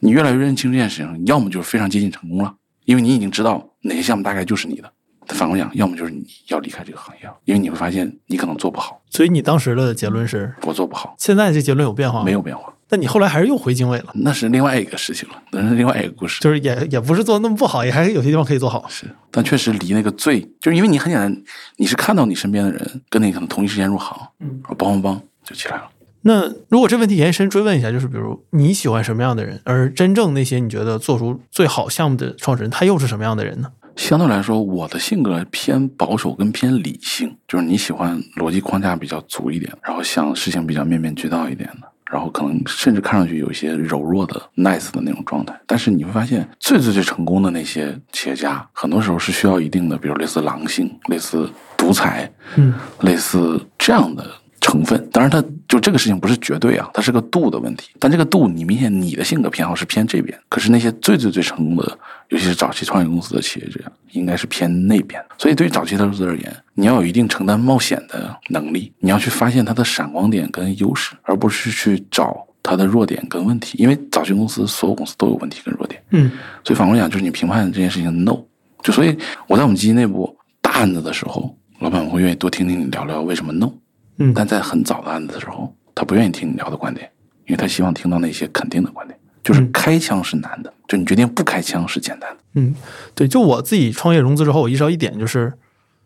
你越来越认清这件事情，要么就是非常接近成功了，因为你已经知道哪些项目大概就是你的。反过来讲，要么就是你要离开这个行业了，因为你会发现你可能做不好，所以你当时的结论是，我做不好，现在这结论有变化吗没有变化，但你后来还是又回经纬了，那是另外一个事情了，那是另外一个故事。就是也也不是做的那么不好，也还是有些地方可以做好。是，但确实离那个最，就是因为你很简单，你是看到你身边的人跟你可能同一时间入行，嗯，帮帮帮就起来了。那如果这问题延伸追问一下，就是比如你喜欢什么样的人，而真正那些你觉得做出最好项目的创始人，他又是什么样的人呢？相对来说，我的性格偏保守跟偏理性，就是你喜欢逻辑框架比较足一点，然后想事情比较面面俱到一点的，然后可能甚至看上去有一些柔弱的、nice 的那种状态。但是你会发现，最最最成功的那些企业家，很多时候是需要一定的，比如类似狼性、类似独裁、嗯，类似这样的成分。当然，它就这个事情不是绝对啊，它是个度的问题。但这个度，你明显你的性格偏好是偏这边，可是那些最最最成功的，尤其是早期创业公司的企业者，应该是偏那边。所以对于早期投资者而言，你要有一定承担冒险的能力，你要去发现它的闪光点跟优势，而不是去找它的弱点跟问题。因为早期公司所有公司都有问题跟弱点。嗯，所以反过来讲，就是你评判这件事情 no，就所以我在我们基金内部大案子的时候，老板会愿意多听听你聊聊为什么 no。嗯但在很早的案子的时候，他不愿意听你聊的观点，因为他希望听到那些肯定的观点。就是嗯开枪是难的，就你决定不开枪是简单的。嗯，对，就我自己创业融资之后，我意识到一点就是，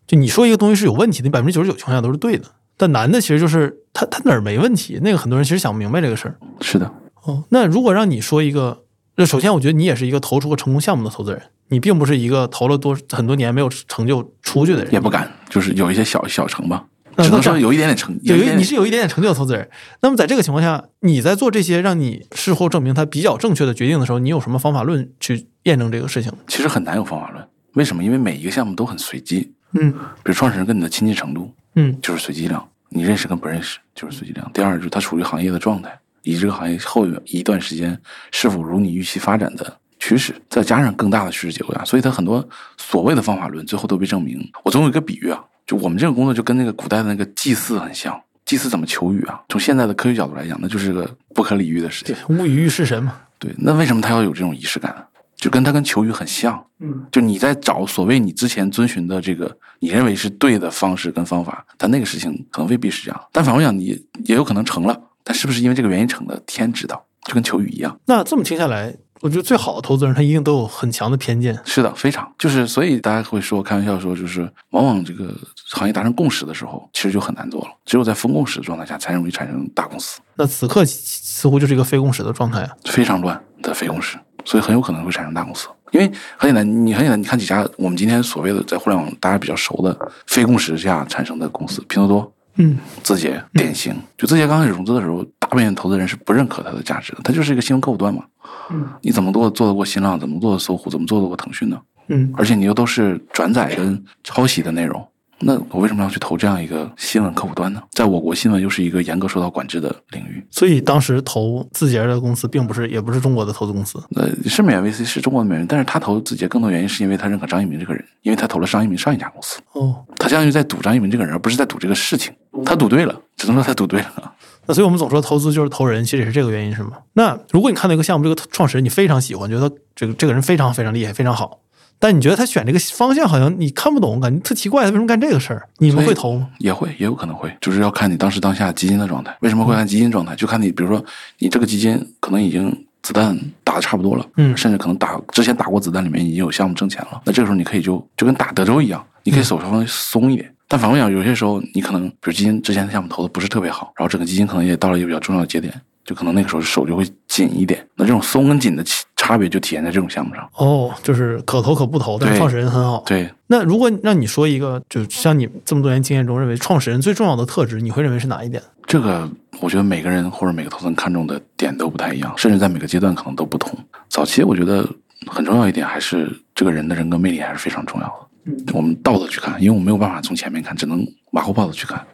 就你说一个东西是有问题的，你百分之九十九情况下都是对的。但难的其实就是他他哪儿没问题，那个很多人其实想不明白这个事儿。是的，哦，那如果让你说一个，那首先我觉得你也是一个投出过成功项目的投资人，你并不是一个投了多很多年没有成就出去的人，也不敢，就是有一些小小成吧，那只能说有一点点成，有一你是有一点点成就的投资人。那么在这个情况下，你在做这些让你事后证明它比较正确的决定的时候，你有什么方法论去验证这个事情？其实很难有方法论。为什么？因为每一个项目都很随机，嗯比如创始人跟你的亲近程度嗯就是随机量，你认识跟不认识就是随机量。第二就是他处于行业的状态，以及这个行业后一段时间是否如你预期发展的趋势，再加上更大的趋势结构呀，所以它很多所谓的方法论最后都被证明。我总有一个比喻啊，就我们这个工作就跟那个古代的那个祭祀很像。祭祀怎么求雨啊？从现在的科学角度来讲，那就是个不可理喻的事情对。，物以喻是神嘛。对，那为什么他要有这种仪式感呢？就跟他跟求雨很像。嗯，就你在找所谓你之前遵循的这个你认为是对的方式跟方法，但那个事情可能未必是这样。但反过讲，你也有可能成了，但是不是因为这个原因成的，天知道。就跟求雨一样。那这么听下来，我觉得最好的投资人他一定都有很强的偏见。是的，非常就是，所以大家会说开玩笑说，就是往往这个行业达成共识的时候，其实就很难做了。只有在分共识的状态下，才容易产生大公司。那此刻似乎就是一个非共识的状态啊。非常乱的非共识，所以很有可能会产生大公司。因为很简单，你很简单，你看几家我们今天所谓的在互联网大家比较熟的非共识下产生的公司，拼多多、嗯，字节、典型。就字节刚开始融资的时候，大部分投资人是不认可它的价值的，它就是一个新闻客户端嘛。嗯，你怎么做做得过新浪？怎么做得搜狐？怎么做得过腾讯呢？嗯，而且你又都是转载跟抄袭的内容，那我为什么要去投这样一个新闻客户端呢？在我国，新闻又是一个严格受到管制的领域。所以当时投字节的公司并不是，也不是中国的投资公司。呃，是美元 VC 是中国的美元，但是他投字节更多原因是因为他认可张一鸣这个人，因为他投了张一鸣上一家公司，哦，他相当于在赌张一鸣这个人，而不是在赌这个事情。他赌对了，只能说他赌对了。那所以我们总说投资就是投人，其实也是这个原因，是吗？那如果你看到一个项目，这个创始人你非常喜欢，觉得这个这个人非常非常厉害，非常好，但你觉得他选这个方向好像你看不懂，感觉特奇怪，他为什么干这个事儿？你们会投吗？也会，也有可能会，就是要看你当时当下基金的状态。为什么会看基金状态？就看你，比如说你这个基金可能已经子弹打的差不多了，嗯甚至可能打之前打过子弹里面已经有项目挣钱了，那这个时候你可以就就跟打德州一样，你可以手稍微松一点。但反过来讲，有些时候你可能，比如基金之前的项目投的不是特别好，然后整个基金可能也到了一个比较重要的节点，就可能那个时候手就会紧一点。那这种松跟紧的差差别就体现在这种项目上。哦，就是可投可不投，但是对创始人很好。对，那如果让你说一个，就像你这么多年经验中认为创始人最重要的特质，你会认为是哪一点？这个我觉得每个人或者每个投资人看重的点都不太一样，甚至在每个阶段可能都不同。早期我觉得很重要一点还是这个人的人格魅力还是非常重要的。我们倒着去看，因为我没有办法从前面看，只能马后炮的去看。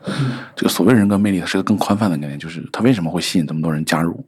这个所谓人格魅力，它是个更宽泛的概念，就是他为什么会吸引这么多人加入，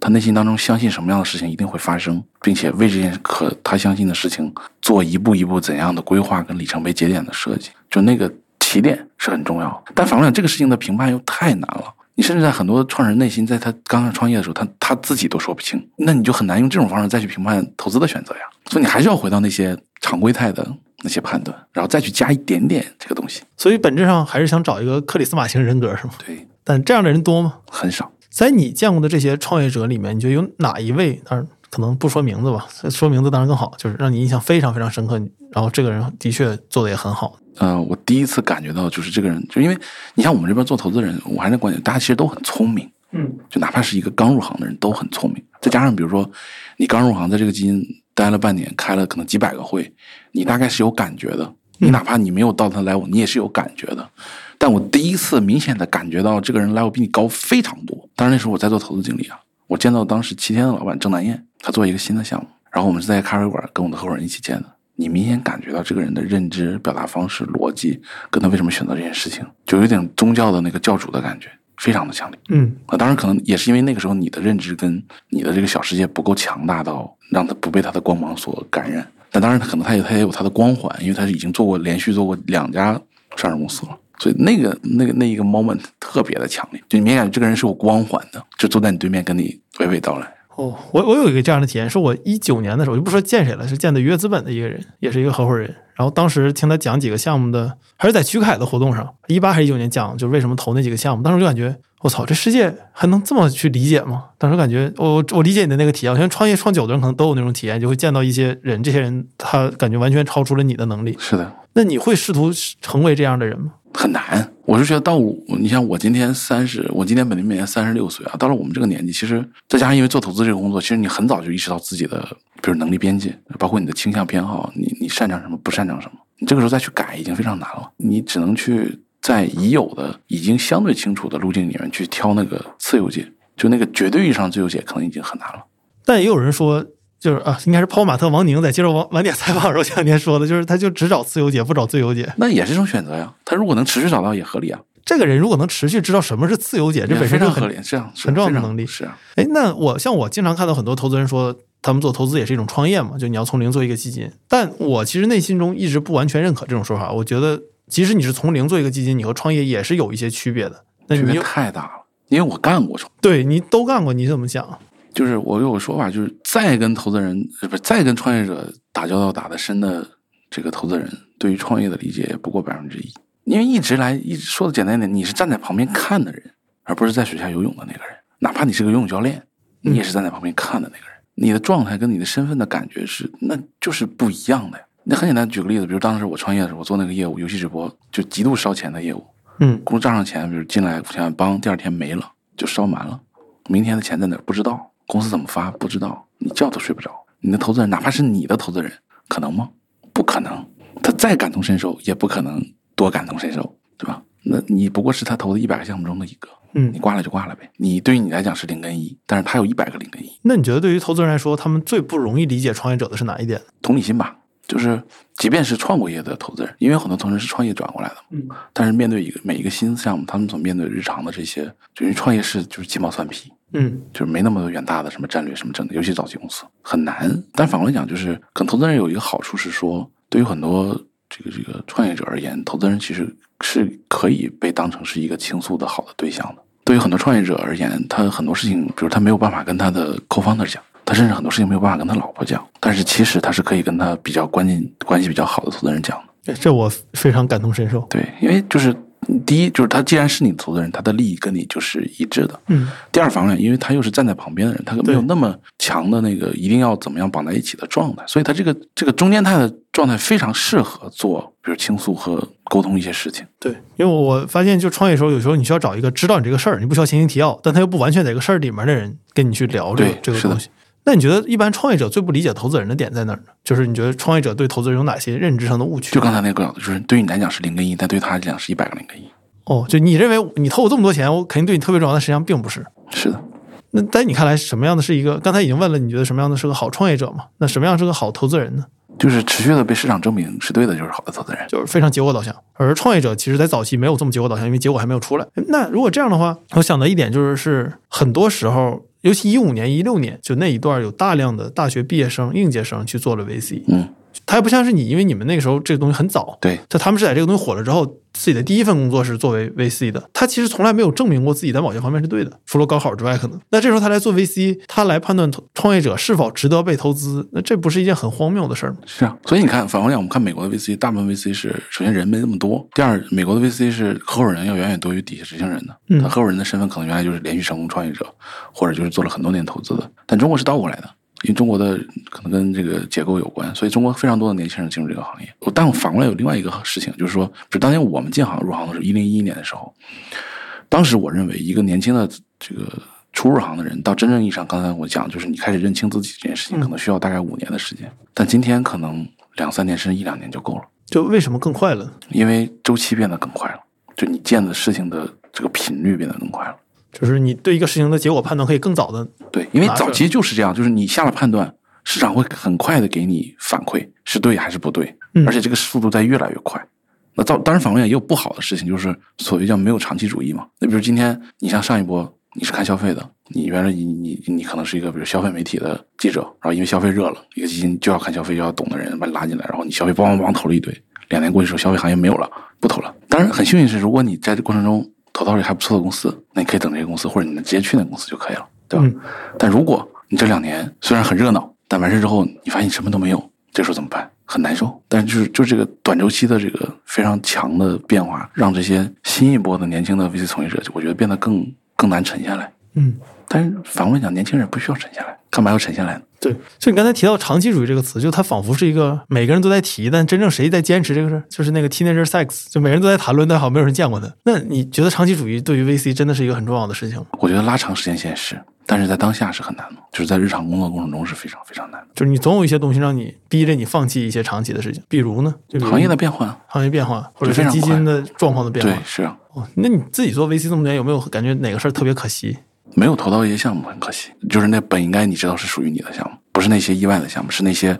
他内心当中相信什么样的事情一定会发生，并且为这件可他相信的事情做一步一步怎样的规划跟里程碑节点的设计，就那个起点是很重要。但反过来讲，这个事情的评判又太难了。你甚至在很多创始人内心，在他刚开始创业的时候，他他自己都说不清，那你就很难用这种方式再去评判投资的选择呀。所以你还是要回到那些常规态的那些判断，然后再去加一点点这个东西。所以本质上还是想找一个克里斯马型人格，是吗？对，但这样的人多吗？很少。在你见过的这些创业者里面，你觉得有哪一位？当然可能不说名字吧，说名字当然更好，就是让你印象非常非常深刻，然后这个人的确做的也很好。呃，我第一次感觉到就是这个人，就因为你像我们这边做投资人，我还是那观点，大家其实都很聪明，嗯，就哪怕是一个刚入行的人都很聪明。再加上比如说你刚入行，在这个基金待了半年，开了可能几百个会，你大概是有感觉的。你哪怕你没有到他 level，你也是有感觉的。但我第一次明显的感觉到这个人 level 比你高非常多。当然那时候我在做投资经理啊，我见到当时七天的老板郑南燕，他做一个新的项目，然后我们是在咖啡馆跟我的合伙人一起见的。你明显感觉到这个人的认知、表达方式、逻辑，跟他为什么选择这件事情，就有点宗教的那个教主的感觉，非常的强烈。嗯，啊，当然可能也是因为那个时候你的认知跟你的这个小世界不够强大到让他不被他的光芒所感染。但当然，他可能他也他也有他的光环，因为他已经做过连续做过两家上市公司了，所以那个那个那一个 moment 特别的强烈，就你明显这个人是有光环的，就坐在你对面跟你娓娓道来。哦，我我有一个这样的体验，是我一九年的时候，就不说见谁了，是见的愉悦资本的一个人，也是一个合伙人。然后当时听他讲几个项目的，还是在曲凯的活动上，一八还是一九年讲，就是为什么投那几个项目。当时就感觉，我操，这世界还能这么去理解吗？当时感觉，我我理解你的那个体验，我相信创业创久的人可能都有那种体验，就会见到一些人，这些人他感觉完全超出了你的能力。是的，那你会试图成为这样的人吗？很难。我是觉得到我，你像我今天三十，我今年本命年三十六岁啊，到了我们这个年纪，其实再加上因为做投资这个工作，其实你很早就意识到自己的，比如能力边界，包括你的倾向偏好，你你擅长什么，不擅长什么，你这个时候再去改已经非常难了，你只能去在已有的、已经相对清楚的路径里面去挑那个次优解，就那个绝对意义上自由解，可能已经很难了。但也有人说，就是啊，应该是泡马特王宁在接受晚晚点采访的时候前两天说的，就是他就只找自由解，不找自由解。那也是一种选择呀，他如果能持续找到也合理啊，这个人如果能持续知道什么是自由解，这本身就很合理，这样是很重要的能力是啊，哎，那我像我经常看到很多投资人说，他们做投资也是一种创业嘛，就你要从零做一个基金。但我其实内心中一直不完全认可这种说法。我觉得，即使你是从零做一个基金，你和创业也是有一些区别的。那区别太大了，因为我干过创。对你都干过，你怎么想？就是我有个说法，就是再跟投资人呃不是再跟创业者打交道打得深的这个投资人，对于创业的理解也不过百分之一。因为一直来一直说的简单一点，你是站在旁边看的人，而不是在水下游泳的那个人。哪怕你是个游泳教练，你也是站在旁边看的那个人。你的状态跟你的身份的感觉是，那就是不一样的呀。那很简单，举个例子，比如当时我创业的时候，我做那个业务，游戏直播就极度烧钱的业务，嗯公司账上钱，比如进来五千万，帮第二天没了，就烧完了。明天的钱在哪儿不知道，公司怎么发不知道，你觉都睡不着。你的投资人，哪怕是你的投资人，可能吗？不可能。他再感同身受，也不可能多感同身受，对吧？那你不过是他投的一百个项目中的一个，嗯你，挂了就挂了呗。你对于你来讲是零跟一，但是他有一百个零跟一，那你觉得对于投资人来说，他们最不容易理解创业者的是哪一点？同理心吧。就是，即便是创过业的投资人，因为很多投资人是创业转过来的嘛，嗯但是面对一个每一个新项目，他们所面对日常的这些，就是创业是就是鸡毛蒜皮，嗯就是没那么多远大的什么战略什么整的，尤其早期公司很难。但反过来讲，就是可能投资人有一个好处是说，对于很多这个这个创业者而言，投资人其实是可以被当成是一个倾诉的好的对象的。对于很多创业者而言，他很多事情，比如他没有办法跟他的 co-founder 讲，他甚至很多事情没有办法跟他老婆讲，但是其实他是可以跟他比较关键关系比较好的投资人讲的。哎这我非常感同身受。对，因为就是第一，就是他既然是你的投资人，他的利益跟你就是一致的。嗯第二方面，因为他又是站在旁边的人，他没有那么强的那个一定要怎么样绑在一起的状态，所以他这个这个中间态的状态非常适合做，比如倾诉和沟通一些事情。对，因为我发现，就创业的时候，有时候你需要找一个知道你这个事儿，你不需要前情提要，但他又不完全在这个事儿里面的人跟你去聊这个对这个东西。那你觉得一般创业者最不理解投资人的点在哪儿呢？就是你觉得创业者对投资人有哪些认知上的误区？就刚才那个，就是对于你来讲是零跟一，但对他来讲是一百个零跟一。哦，就你认为你投我这么多钱，我肯定对你特别重要，但实际上并不是。是的，那在你看来，什么样的是一个？刚才已经问了，你觉得什么样的是个好创业者嘛？那什么样是个好投资人呢？就是持续的被市场证明是对的，就是好的投资人。就是非常结果导向。而创业者其实在早期没有这么结果导向，因为结果还没有出来。那如果这样的话，我想到一点就是，是很多时候，尤其一五年、一六年，就那一段有大量的大学毕业生、应届生去做了 VC。他还不像是你，因为你们那个时候这个东西很早，对，就他们是在这个东西火了之后，自己的第一份工作是作为 VC 的。他其实从来没有证明过自己在某些方面是对的，除了高考之外，可能。那这时候他来做 VC，他来判断创业者是否值得被投资，那这不是一件很荒谬的事儿吗？是啊。所以你看，反过来讲，我们看美国的 VC，大部分 VC 是首先人没那么多，第二，美国的 VC 是合伙人要远远多于底下执行人的。嗯他合伙人的身份可能原来就是连续成功创业者，或者就是做了很多年投资的。但中国是倒过来的，因为中国的可能跟这个结构有关，所以中国非常多的年轻人进入这个行业。但我反过来有另外一个事情，就是说，就当年我们进行入行的时候，一零一一年的时候，当时我认为一个年轻的这个初入行的人，到真正意义上，刚才我讲，就是你开始认清自己这件事情，嗯可能需要大概五年的时间，但今天可能两三年甚至一两年就够了，就为什么更快了？因为周期变得更快了，就你见的事情的这个频率变得更快了。就是你对一个事情的结果判断可以更早的对，因为早期就是这样，就是你下了判断，市场会很快的给你反馈是对还是不对，嗯而且这个速度在越来越快。那到当然，反过来也有不好的事情，就是所谓叫没有长期主义嘛。那比如今天你像上一波你是看消费的，你原来你你你可能是一个比如消费媒体的记者，然后因为消费热了，一个基金就要看消费，就要懂的人把你拉进来，然后你消费梆梆梆投了一堆，两年过去之后，消费行业没有了，不投了。当然很幸运是，如果你在这过程中投到了还不错的公司，那你可以等这个公司，或者你能直接去那个公司就可以了，对吧？嗯但如果你这两年虽然很热闹，但完事之后你发现你什么都没有，这时候怎么办？很难受。但是就是就这个短周期的这个非常强的变化，让这些新一波的年轻的 VC 从业者，我觉得变得更更难沉下来。嗯，但是反过来讲，年轻人不需要沉下来，干嘛要沉下来呢？对。就你刚才提到长期主义这个词，就它仿佛是一个每个人都在提，但真正谁在坚持这个事儿，就是那个 teenager sex，就每个人都在谈论，但好像没有人见过它。[LAUGHS] 那你觉得长期主义对于 VC 真的是一个很重要的事情吗？我觉得拉长时间线是，但是在当下是很难的，就是在日常工作过程中是非常非常难的。就是你总有一些东西让你逼着你放弃一些长期的事情，比如呢，就行业的变化，行业变化，或者是基金的状况的变化。对是啊，哦，那你自己做 VC 这么多年，有没有感觉哪个事儿特别可惜？没有投到一些项目，很可惜。就是那本应该你知道是属于你的项目，不是那些意外的项目，是那些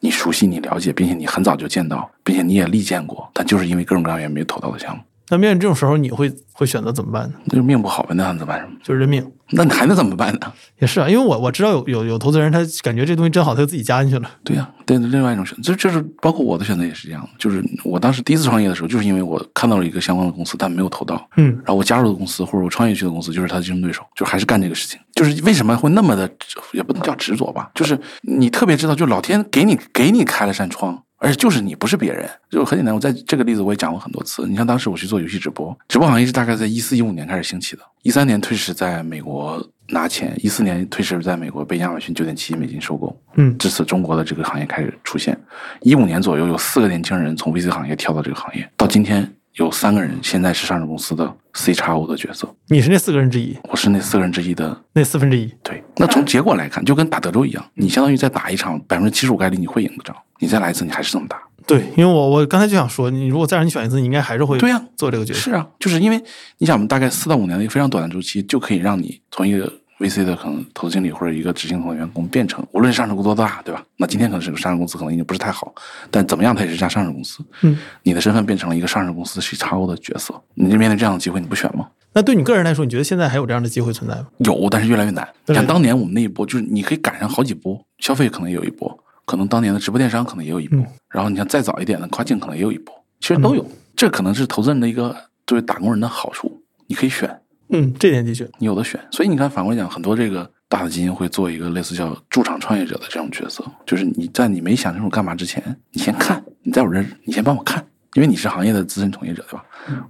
你熟悉、你了解，并且你很早就见到，并且你也力荐过，但就是因为各种各样原因没有投到的项目。那面对这种时候，你会会选择怎么办呢？就是命不好呗，那能怎么办？就是认命。那你还能怎么办呢？也是啊，因为我我知道有有有投资人，他感觉这东西真好，他就自己加进去了。对呀、对，另外一种选择，这这是包括我的选择也是这样的。就是我当时第一次创业的时候，就是因为我看到了一个相关的公司，但没有投到，嗯然后我加入的公司或者我创业去的公司就是他的竞争对手，就还是干这个事情。就是为什么会那么的，也不能叫执着吧，就是你特别知道，就老天给你给你开了扇窗。而且就是你不是别人，就很简单。我在这个例子我也讲过很多次。你像当时我去做游戏直播，直播行业是大概在一四一五年开始兴起的，一三年退市在美国拿钱，一四年退市在美国被亚马逊九点七亿美金收购，嗯至此中国的这个行业开始出现。一五年左右，有四个年轻人从 VC 行业跳到这个行业，到今天有三个人现在是上市公司的 C 叉 O 的角色，你是那四个人之一，我是那四个人之一的。那四分之一。对，那从结果来看，就跟打德州一样，你相当于再打一场百分之七十五概率你会赢的仗，你再来一次，你还是这么打。对，因为我我刚才就想说，你如果再让你选一次，你应该还是会对呀做这个决定。是啊，就是因为你想，我们大概四到五年的一个非常短的周期，就可以让你从一个 VC 的可能投资经理或者一个执行层的员工，变成无论上市公司多大，对吧？那今天可能是个上市公司，可能已经不是太好，但怎么样，它也是一家上市公司。嗯，你的身份变成了一个上市公司 C 叉 O 的角色，你面对这样的机会，你不选吗？那对你个人来说，你觉得现在还有这样的机会存在吗？有，但是越来越难。像当年我们那一波，就是你可以赶上好几波，消费可能也有一波，可能当年的直播电商可能也有一波，嗯然后你像再早一点的跨境可能也有一波，其实都有。这可能是投资人的一个作为打工人的好处，你可以选。嗯，这点的确，你有的选。所以你看，反过来讲，很多这个大的基金会做一个类似叫驻场创业者的这种角色，就是你在你没想清楚干嘛之前，你先看，你在我这儿，你先帮我看，因为你是行业的资深从业者，对吧？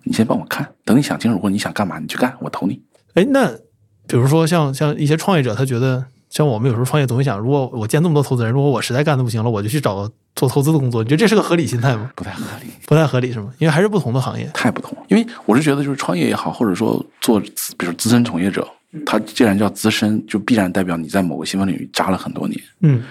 你先帮我看，等你想清楚或者你想干嘛，你去干，我投你。哎，那比如说像像一些创业者，他觉得像我们有时候创业总会想，如果我见那么多投资人，如果我实在干的不行了，我就去找做投资的工作，你觉得这是个合理心态吗？不太合理，不太合理是吗？因为还是不同的行业。太不同。因为我是觉得，就是创业也好，或者说做，比如资深从业者，他既然叫资深，就必然代表你在某个细分领域扎了很多年。嗯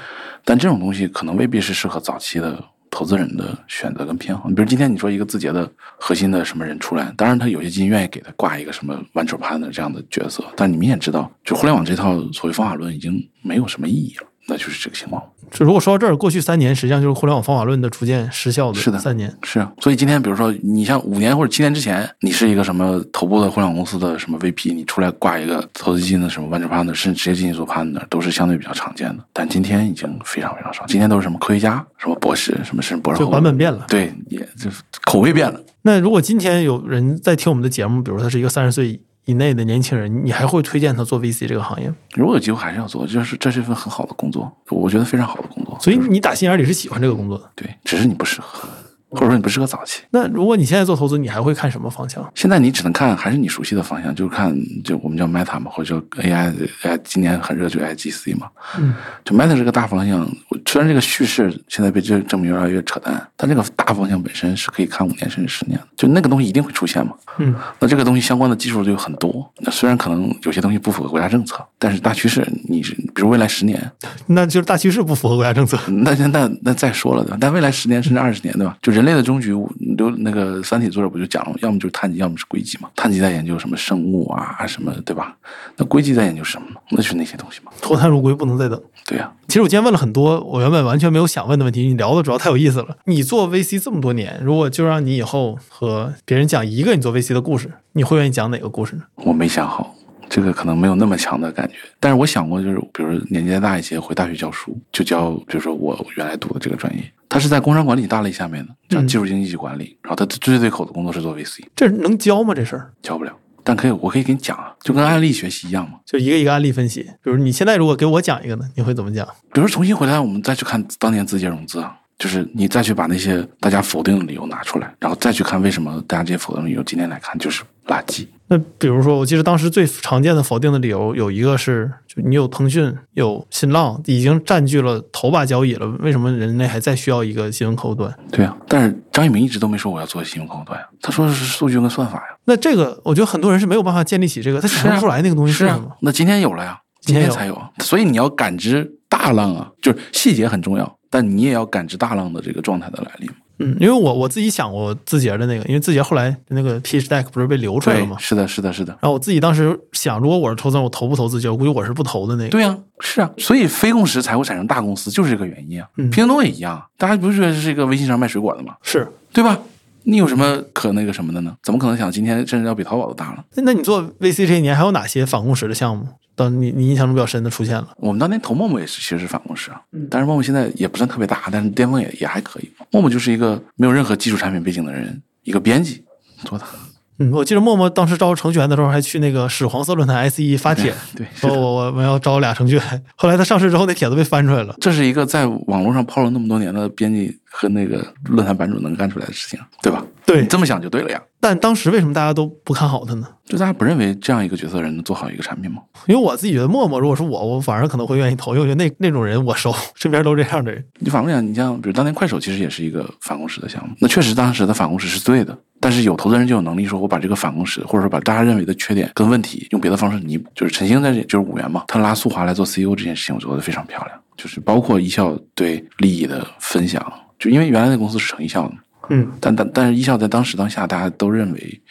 但这种东西可能未必是适合早期的投资人的选择跟偏好。你比如今天你说一个字节的核心的什么人出来，当然他有些基金愿意给他挂一个什么 venture partner 这样的角色，但你们也知道，就互联网这套所谓方法论已经没有什么意义了，那就是这个情况。就如果说到这儿，过去三年实际上就是互联网方法论的逐渐失效的是的三年。是啊，所以今天比如说你像五年或者七年之前，你是一个什么头部的互联网公司的什么 VP，你出来挂一个投资基金的什么 venture partner，甚至直接进去做 partner，都是相对比较常见的。但今天已经非常非常少，今天都是什么科学家、什么博士、什么甚至博士就后，版本变了。对，也就是口味变了。那如果今天有人在听我们的节目，比如他是一个三十岁以内的年轻人，你还会推荐他做 VC 这个行业吗？如果有机会还是要做，就是这是一份很好的工作，我觉得非常好的工作。所以你打心眼里是喜欢这个工作的。对，只是你不适合，或者说你不适合早期。那如果你现在做投资，你还会看什么方向？现在你只能看还是你熟悉的方向，就是看就我们叫 Meta 嘛，或者叫 AI AI，今年很热就 AIGC 嘛。嗯，就 Meta 这个大方向，虽然这个叙事现在被这证明越来越扯淡，但这个大方向本身是可以看五年甚至十年的。就那个东西一定会出现嘛。嗯，那这个东西相关的技术就有很多。那虽然可能有些东西不符合国家政策，但是大趋势你是比如未来十年，那就是大趋势不符合国家政策。那那那那再说了，对吧？但未来十年甚至二十年，对吧？就人类的终局，刘那个《三体》作者不就讲了，要么就是碳基，要么是硅基嘛。碳基在研究什么生物啊，什么，对吧？那硅基在研究什么呢？那就是那些东西嘛。脱碳入硅不能再等。对呀、其实我今天问了很多我原本完全没有想问的问题，你聊的主要太有意思了。你做 VC 这么多年，如果就让你以后和别人讲一个你做 VC 的故事，你会愿意讲哪个故事呢？我没想好，这个可能没有那么强的感觉。但是我想过，就是比如年纪再大一些，回大学教书，就教，比如说我原来读的这个专业，它是在工商管理大类下面的，叫嗯技术经济及管理。然后它最对口的工作是做 VC，这能教吗？这事儿教不了。但可以，我可以给你讲啊，就跟案例学习一样嘛。就一个一个案例分析。比如你现在如果给我讲一个呢，你会怎么讲？比如重新回来，我们再去看当年字节融资啊，就是你再去把那些大家否定的理由拿出来，然后再去看为什么大家这些否定的理由今天来看就是垃圾。那比如说，我记得当时最常见的否定的理由有一个是，就你有腾讯、有新浪，已经占据了头把交椅了，为什么人类还在需要一个新闻客户端？对啊，但是张一鸣一直都没说我要做新闻客户端呀，他说的是数据跟算法呀。那这个，我觉得很多人是没有办法建立起这个，他想象不出来那个东西是啊什么。，那今天有了呀，今天才有啊。所以你要感知大浪啊，就是细节很重要，但你也要感知大浪的这个状态的来临。嗯，因为我我自己想过字节的那个，因为字节后来那个 pitch deck 不是被流出来了吗？是的，是的，是的。然后我自己当时想，如果我是投资人，我投不投字节？我估计我是不投的那个。对呀、是啊，所以非共识才会产生大公司，就是这个原因啊。嗯拼多多也一样，大家不是觉得是一个微信上卖水果的吗？是，对吧？你有什么可那个什么的呢？怎么可能想今天甚至要比淘宝都大了？那那你做 VC 这一年还有哪些反共识的项目？到你你印象中比较深的出现了？我们当年投陌陌也是，其实是反共识啊。但是陌陌现在也不算特别大，但是巅峰也也还可以。陌陌就是一个没有任何技术产品背景的人，一个编辑做的。嗯，我记得陌陌当时招程序员的时候，还去那个屎黄色论坛 SE 发帖，对，[LAUGHS] 说我我们要招俩程序员。后来他上市之后，那帖子被翻出来了。这是一个在网络上泡了那么多年的编辑和那个论坛版主能干出来的事情，对吧？对你，这么想就对了呀。但当时为什么大家都不看好他呢？就大家不认为这样一个角色人能做好一个产品吗？因为我自己觉得陌陌，如果是我，我反而可能会愿意投，因为我觉得那那种人我熟，身边都这样的人。你反过来讲，你像比如当年快手其实也是一个反共识的项目，那确实当时的反共识是对的，但是有投资人就有能力说，我把这个反共识或者说把大家认为的缺点跟问题用别的方式弥补。就是陈星在这就是五元嘛，他拉苏华来做 CEO 这件事情，我做的非常漂亮，就是包括一笑对利益的分享，就因为原来那公司是成一校的嘛。嗯，但但但是一校在当时当下，大家都认为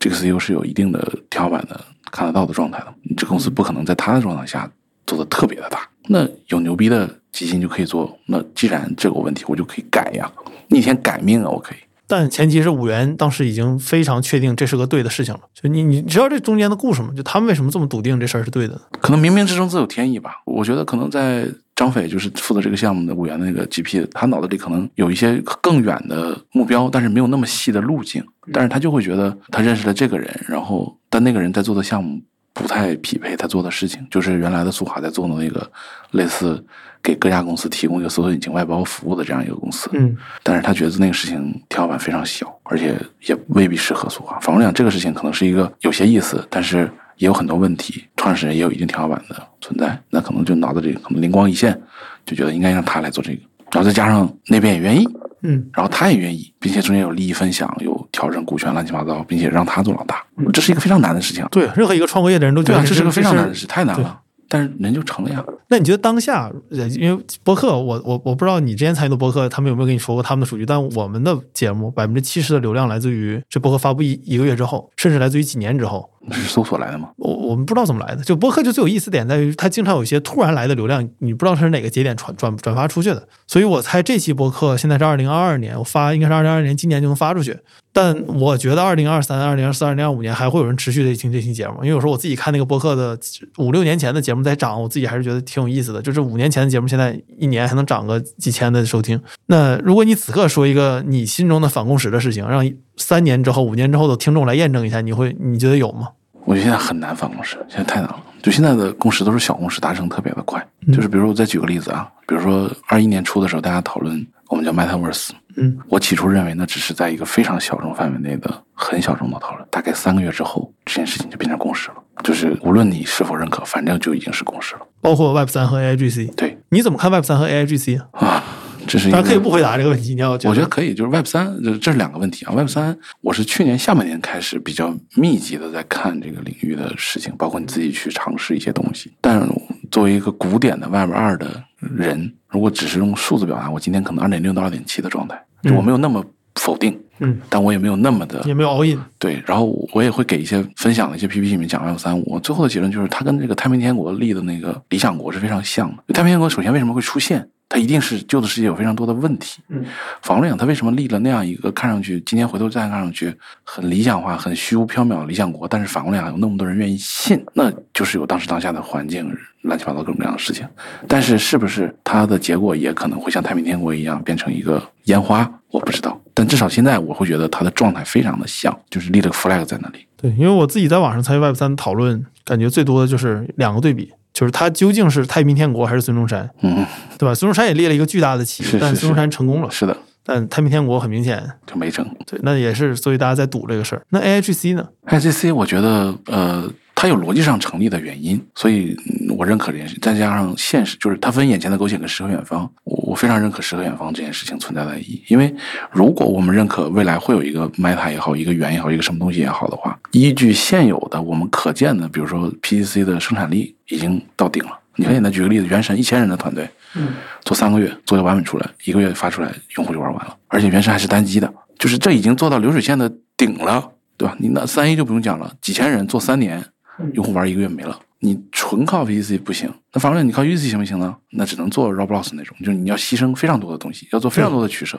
这个 CEO 是有一定的天花板的、看得到的状态的。你这公司不可能在他的状态下做的特别的大。那有牛逼的基金就可以做。那既然这个问题，我就可以改呀，逆天改命啊，我可以。但前提是五元当时已经非常确定这是个对的事情了。就你你知道这中间的故事吗？就他们为什么这么笃定这事儿是对的？可能冥冥之中自有天意吧。我觉得可能在张斐就是负责这个项目的五元的那个 GP，他脑子里可能有一些更远的目标，但是没有那么细的路径。但是他就会觉得他认识了这个人，然后但那个人在做的项目不太匹配他做的事情，就是原来的苏华在做的那个类似给各家公司提供一个搜索引擎外包服务的这样一个公司。嗯，但是他觉得那个事情天花板非常小，而且也未必适合苏华。反过来讲，这个事情可能是一个有些意思，但是也有很多问题，创始人也有一定天花板的存在，那可能就脑子里可能灵光一现，就觉得应该让他来做这个，然后再加上那边也愿意，嗯，然后他也愿意，并且中间有利益分享，有调整股权，乱七八糟，并且让他做老大，这是一个非常难的事情。对，任何一个创过业的人都觉得这是个非常难的事。太难了。但是人就成了呀。那你觉得当下，呃因为博客，我我我不知道你之前参与的博客，他们有没有跟你说过他们的数据？但我们的节目百分之七十的流量来自于这博客发布一一个月之后，甚至来自于几年之后。那是搜索来的吗？我我们不知道怎么来的，就播客就最有意思点在于，它经常有一些突然来的流量，你不知道它是哪个节点传转转发出去的。所以我猜这期播客现在是二零二二年，我发应该是二零二二年今年就能发出去。但我觉得二零二三、二零二四、二零二五年还会有人持续的听这期节目，因为有时候我自己看那个播客的五六年前的节目在涨，我自己还是觉得挺有意思的。就是五年前的节目，现在一年还能涨个几千的收听。那如果你此刻说一个你心中的反共识的事情，让三年之后、五年之后的听众来验证一下，你会你觉得有吗？我觉得现在很难反共识，现在太难了。就现在的共识都是小共识，达成特别的快。就是比如说，我再举个例子啊，比如说二一年初的时候，大家讨论我们叫 Metaverse，嗯，我起初认为那只是在一个非常小众范围内的很小众的讨论，大概三个月之后，这件事情就变成共识了。就是无论你是否认可，反正就已经是共识了。包括 Web 三和 AIGC，对你怎么看 Web 三和 AIGC 啊？啊，这是一个当然可以不回答这个问题，你要我觉得可以，就是 Web 三，这这是两个问题啊。Web 三，我是去年下半年开始比较密集的在看这个领域的事情，包括你自己去尝试一些东西。但作为一个古典的 Web 二的人，如果只是用数字表达，我今天可能二点六到二点七的状态，就我没有那么否定，嗯，但我也没有那么的也没有 all in，对，然后我也会给一些分享的一些 PPT 里面讲 Web 三五，最后的结论就是它跟这个太平天国立的那个理想国是非常像的。太平天国首先为什么会出现？它一定是旧的世界有非常多的问题。嗯，反过来讲，它为什么立了那样一个看上去今天回头再看上去很理想化、很虚无缥缈的理想国，但是反过来讲有那么多人愿意信，那就是有当时当下的环境乱七八糟各种各样的事情。但是是不是它的结果也可能会像太平天国一样变成一个烟花？我不知道。但至少现在我会觉得它的状态非常的像，就是立了个 flag 在那里。对，因为我自己在网上参与 Web 三讨论，感觉最多的就是两个对比，就是他究竟是太平天国还是孙中山，嗯，对吧？孙中山也立了一个巨大的旗，是是是但孙中山成功了，是的，但太平天国很明显，就没成。对，那也是所以大家在赌这个事儿。那 AIGC 呢？IGC 我觉得呃，它有逻辑上成立的原因，所以嗯我认可这件事。再加上现实，就是它分眼前的苟且跟诗和远方，我我非常认可诗和远方这件事情存在的意义。因为如果我们认可未来会有一个 Meta 也好，一个元也好，一个什么东西也好的话，依据现有的我们可见的，比如说 PCC 的生产力已经到顶了。你很简单，举个例子，原神一千人的团队，嗯，做三个月做个版本出来，一个月发出来，用户就玩完了，而且原神还是单机的，就是这已经做到流水线的顶了，对吧？你那三 A 就不用讲了，几千人做三年，用户玩一个月没了。你纯靠 VC 不行，那反过来你靠 UC 行不行呢？那只能做 Roblox 那种，就是你要牺牲非常多的东西，要做非常多的取舍。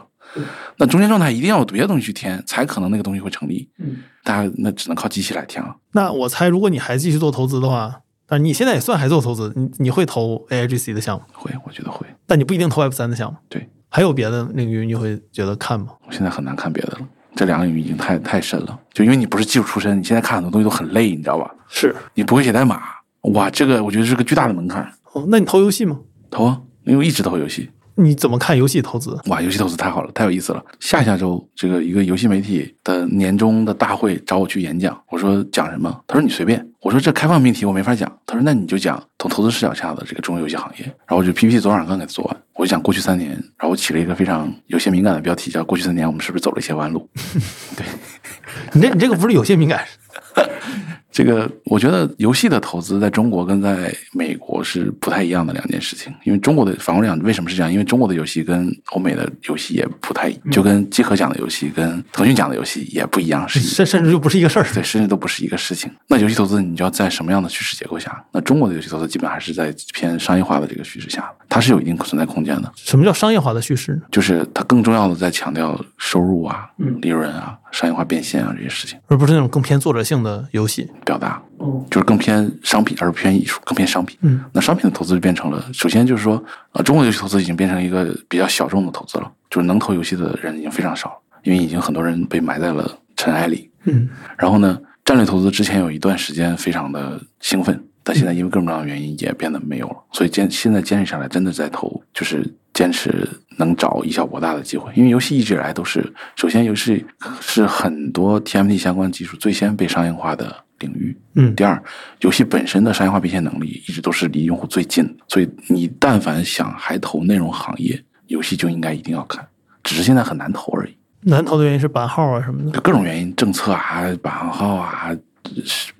那中间状态一定要有别的东西去填，才可能那个东西会成立。嗯，大家那只能靠机器来填了。那我猜，如果你还继续做投资的话，但你现在也算还做投资，你你会投 AIGC 的项目，会，我觉得会。但你不一定投 Web 三的项目。对，还有别的领域你会觉得看吗？我现在很难看别的了，这两个领域已经太太深了。就因为你不是技术出身，你现在看很多东西都很累，你知道吧？是。你不会写代码，哇，这个我觉得是个巨大的门槛。哦，那你投游戏吗？投啊，因为我一直投游戏。你怎么看游戏投资？哇，游戏投资太好了，太有意思了。下下周这个一个游戏媒体的年终的大会找我去演讲，我说讲什么？他说你随便。我说这开放命题我没法讲。他说那你就讲从投资视角下的这个中国游戏行业。然后我就 PPT 昨晚上刚给他做完，我就讲过去三年，然后我起了一个非常有些敏感的标题，叫过去三年我们是不是走了一些弯路？对，你这你这个不是有些敏感。[LAUGHS] 这个我觉得游戏的投资在中国跟在美国是不太一样的两件事情，因为中国的反过来讲，为什么是这样？因为中国的游戏跟欧美的游戏也不太，就跟集合奖的游戏跟腾讯奖的游戏也不一样，是甚甚至就不是一个事儿，对，甚至都不是一个事情。那游戏投资你就要在什么样的趋势结构下？那中国的游戏投资基本还是在偏商业化的这个趋势下，它是有一定存在空间的。什么叫商业化的趋势？就是它更重要的在强调收入啊、利润啊、商业化变现啊这些事情，而不是那种更偏作者性的游戏表达。就是更偏商品，而不偏艺术，更偏商品。嗯，那商品的投资就变成了，首先就是说，呃，中国游戏投资已经变成一个比较小众的投资了，就是能投游戏的人已经非常少了，因为已经很多人被埋在了尘埃里。嗯，然后呢，战略投资之前有一段时间非常的兴奋，但现在因为各种各样的原因也变得没有了，所以坚现在坚持下来，真的在投，就是坚持能找以小博大的机会，因为游戏一直以来都是，首先游戏是很多 TMT 相关技术最先被商业化的。领域，嗯，第二，游戏本身的商业化变现能力一直都是离用户最近的，所以你但凡想还投内容行业，游戏就应该一定要看，只是现在很难投而已。难投的原因是版号啊什么的，各种原因，政策啊、版号啊、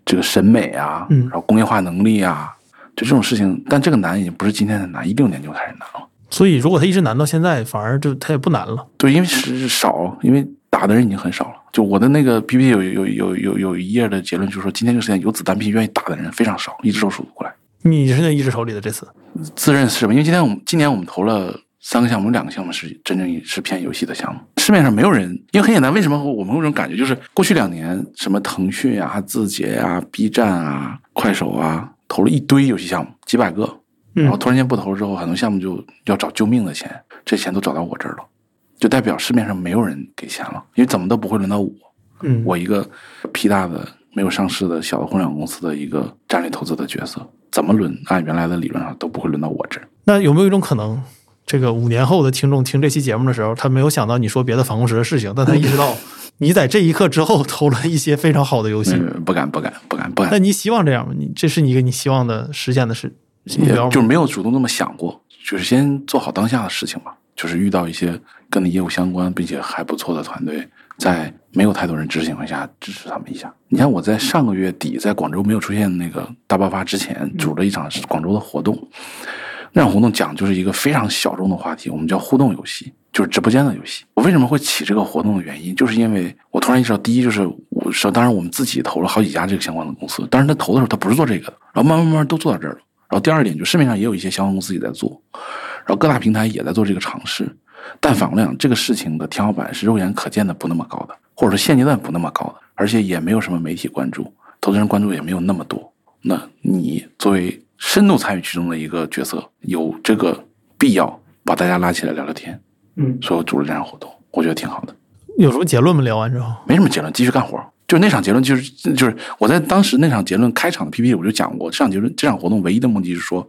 这个审美啊，嗯，然后工业化能力啊，就这种事情，但这个难已经不是今天的难，一六年就开始难了。所以如果它一直难到现在，反而就它也不难了。对，因为是少，因为。打的人已经很少了。就我的那个 PPT 有有有有有一页的结论，就是说今天这个时间有子弹币愿意打的人非常少，一只手数得过来。你是那一只手里的这次自认是吧？因为今天我们今年我们投了三个项目，有两个项目是真正是偏游戏的项目。市面上没有人，因为很简单，为什么我们有种感觉，就是过去两年什么腾讯啊、字节啊、B 站啊、快手啊，投了一堆游戏项目，几百个，然后突然间不投了之后，很多项目就要找救命的钱，这钱都找到我这儿了。就代表市面上没有人给钱了，因为怎么都不会轮到我。嗯，我一个屁大的没有上市的小的互联网公司的一个战略投资的角色，怎么轮？按原来的理论上都不会轮到我这儿。那有没有一种可能，这个五年后的听众听这期节目的时候，他没有想到你说别的反共时的事情，但他意识到 [LAUGHS] 你在这一刻之后投了一些非常好的游戏？不敢，不敢，不敢，不敢。那你希望这样吗？你这是一个你希望的实现的事目标？就是没有主动那么想过，就是先做好当下的事情吧。就是遇到一些跟你业务相关并且还不错的团队，在没有太多人支持情况下，支持他们一下。你像我在上个月底在广州没有出现那个大爆发之前，组了一场广州的活动。那场活动讲就是一个非常小众的话题，我们叫互动游戏，就是直播间的游戏。我为什么会起这个活动的原因，就是因为我突然意识到，第一就是我说，当然我们自己投了好几家这个相关的公司，但是他投的时候他不是做这个的，然后慢慢慢慢都做到这儿了。然后第二点就市面上也有一些相关公司也在做。然后各大平台也在做这个尝试，但反过来讲，这个事情的天花板是肉眼可见的不那么高的，或者说现阶段不那么高的，而且也没有什么媒体关注，投资人关注也没有那么多。那你作为深度参与其中的一个角色，有这个必要把大家拉起来聊聊天，嗯，所以组织这样活动，我觉得挺好的。有什么结论吗？聊完之后没什么结论，继续干活。就那场结论就是就是我在当时那场结论开场的 PPT 我就讲过，这场结论这场活动唯一的目的是说。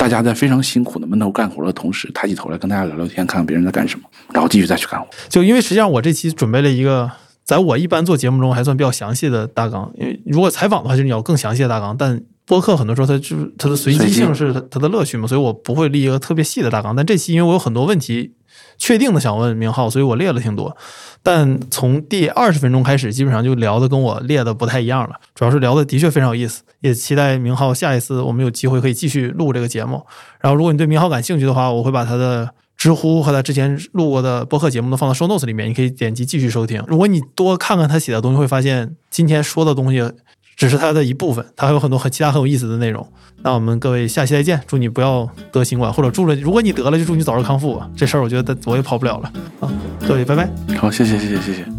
大家在非常辛苦的闷头干活的同时，抬起头来跟大家聊聊天，看看别人在干什么，然后继续再去干活。就因为实际上我这期准备了一个，在我一般做节目中还算比较详细的大纲。因为如果采访的话，就是你要更详细的大纲。但播客很多时候它就是它的随机性是它它的乐趣嘛，所以我不会立一个特别细的大纲。但这期因为我有很多问题确定的想问明浩，所以我列了挺多。但从第二十分钟开始，基本上就聊的跟我列的不太一样了。主要是聊的的确非常有意思，也期待明浩下一次我们有机会可以继续录这个节目。然后，如果你对明浩感兴趣的话，我会把他的知乎和他之前录过的播客节目都放到 show notes 里面，你可以点击继续收听。如果你多看看他写的东西，会发现今天说的东西只是它的一部分，它还有很多很其他很有意思的内容。那我们各位下期再见，祝你不要得新冠，或者祝了，如果你得了，就祝你早日康复吧。这事儿我觉得我也跑不了了啊，各位拜拜。好，谢谢谢谢谢谢。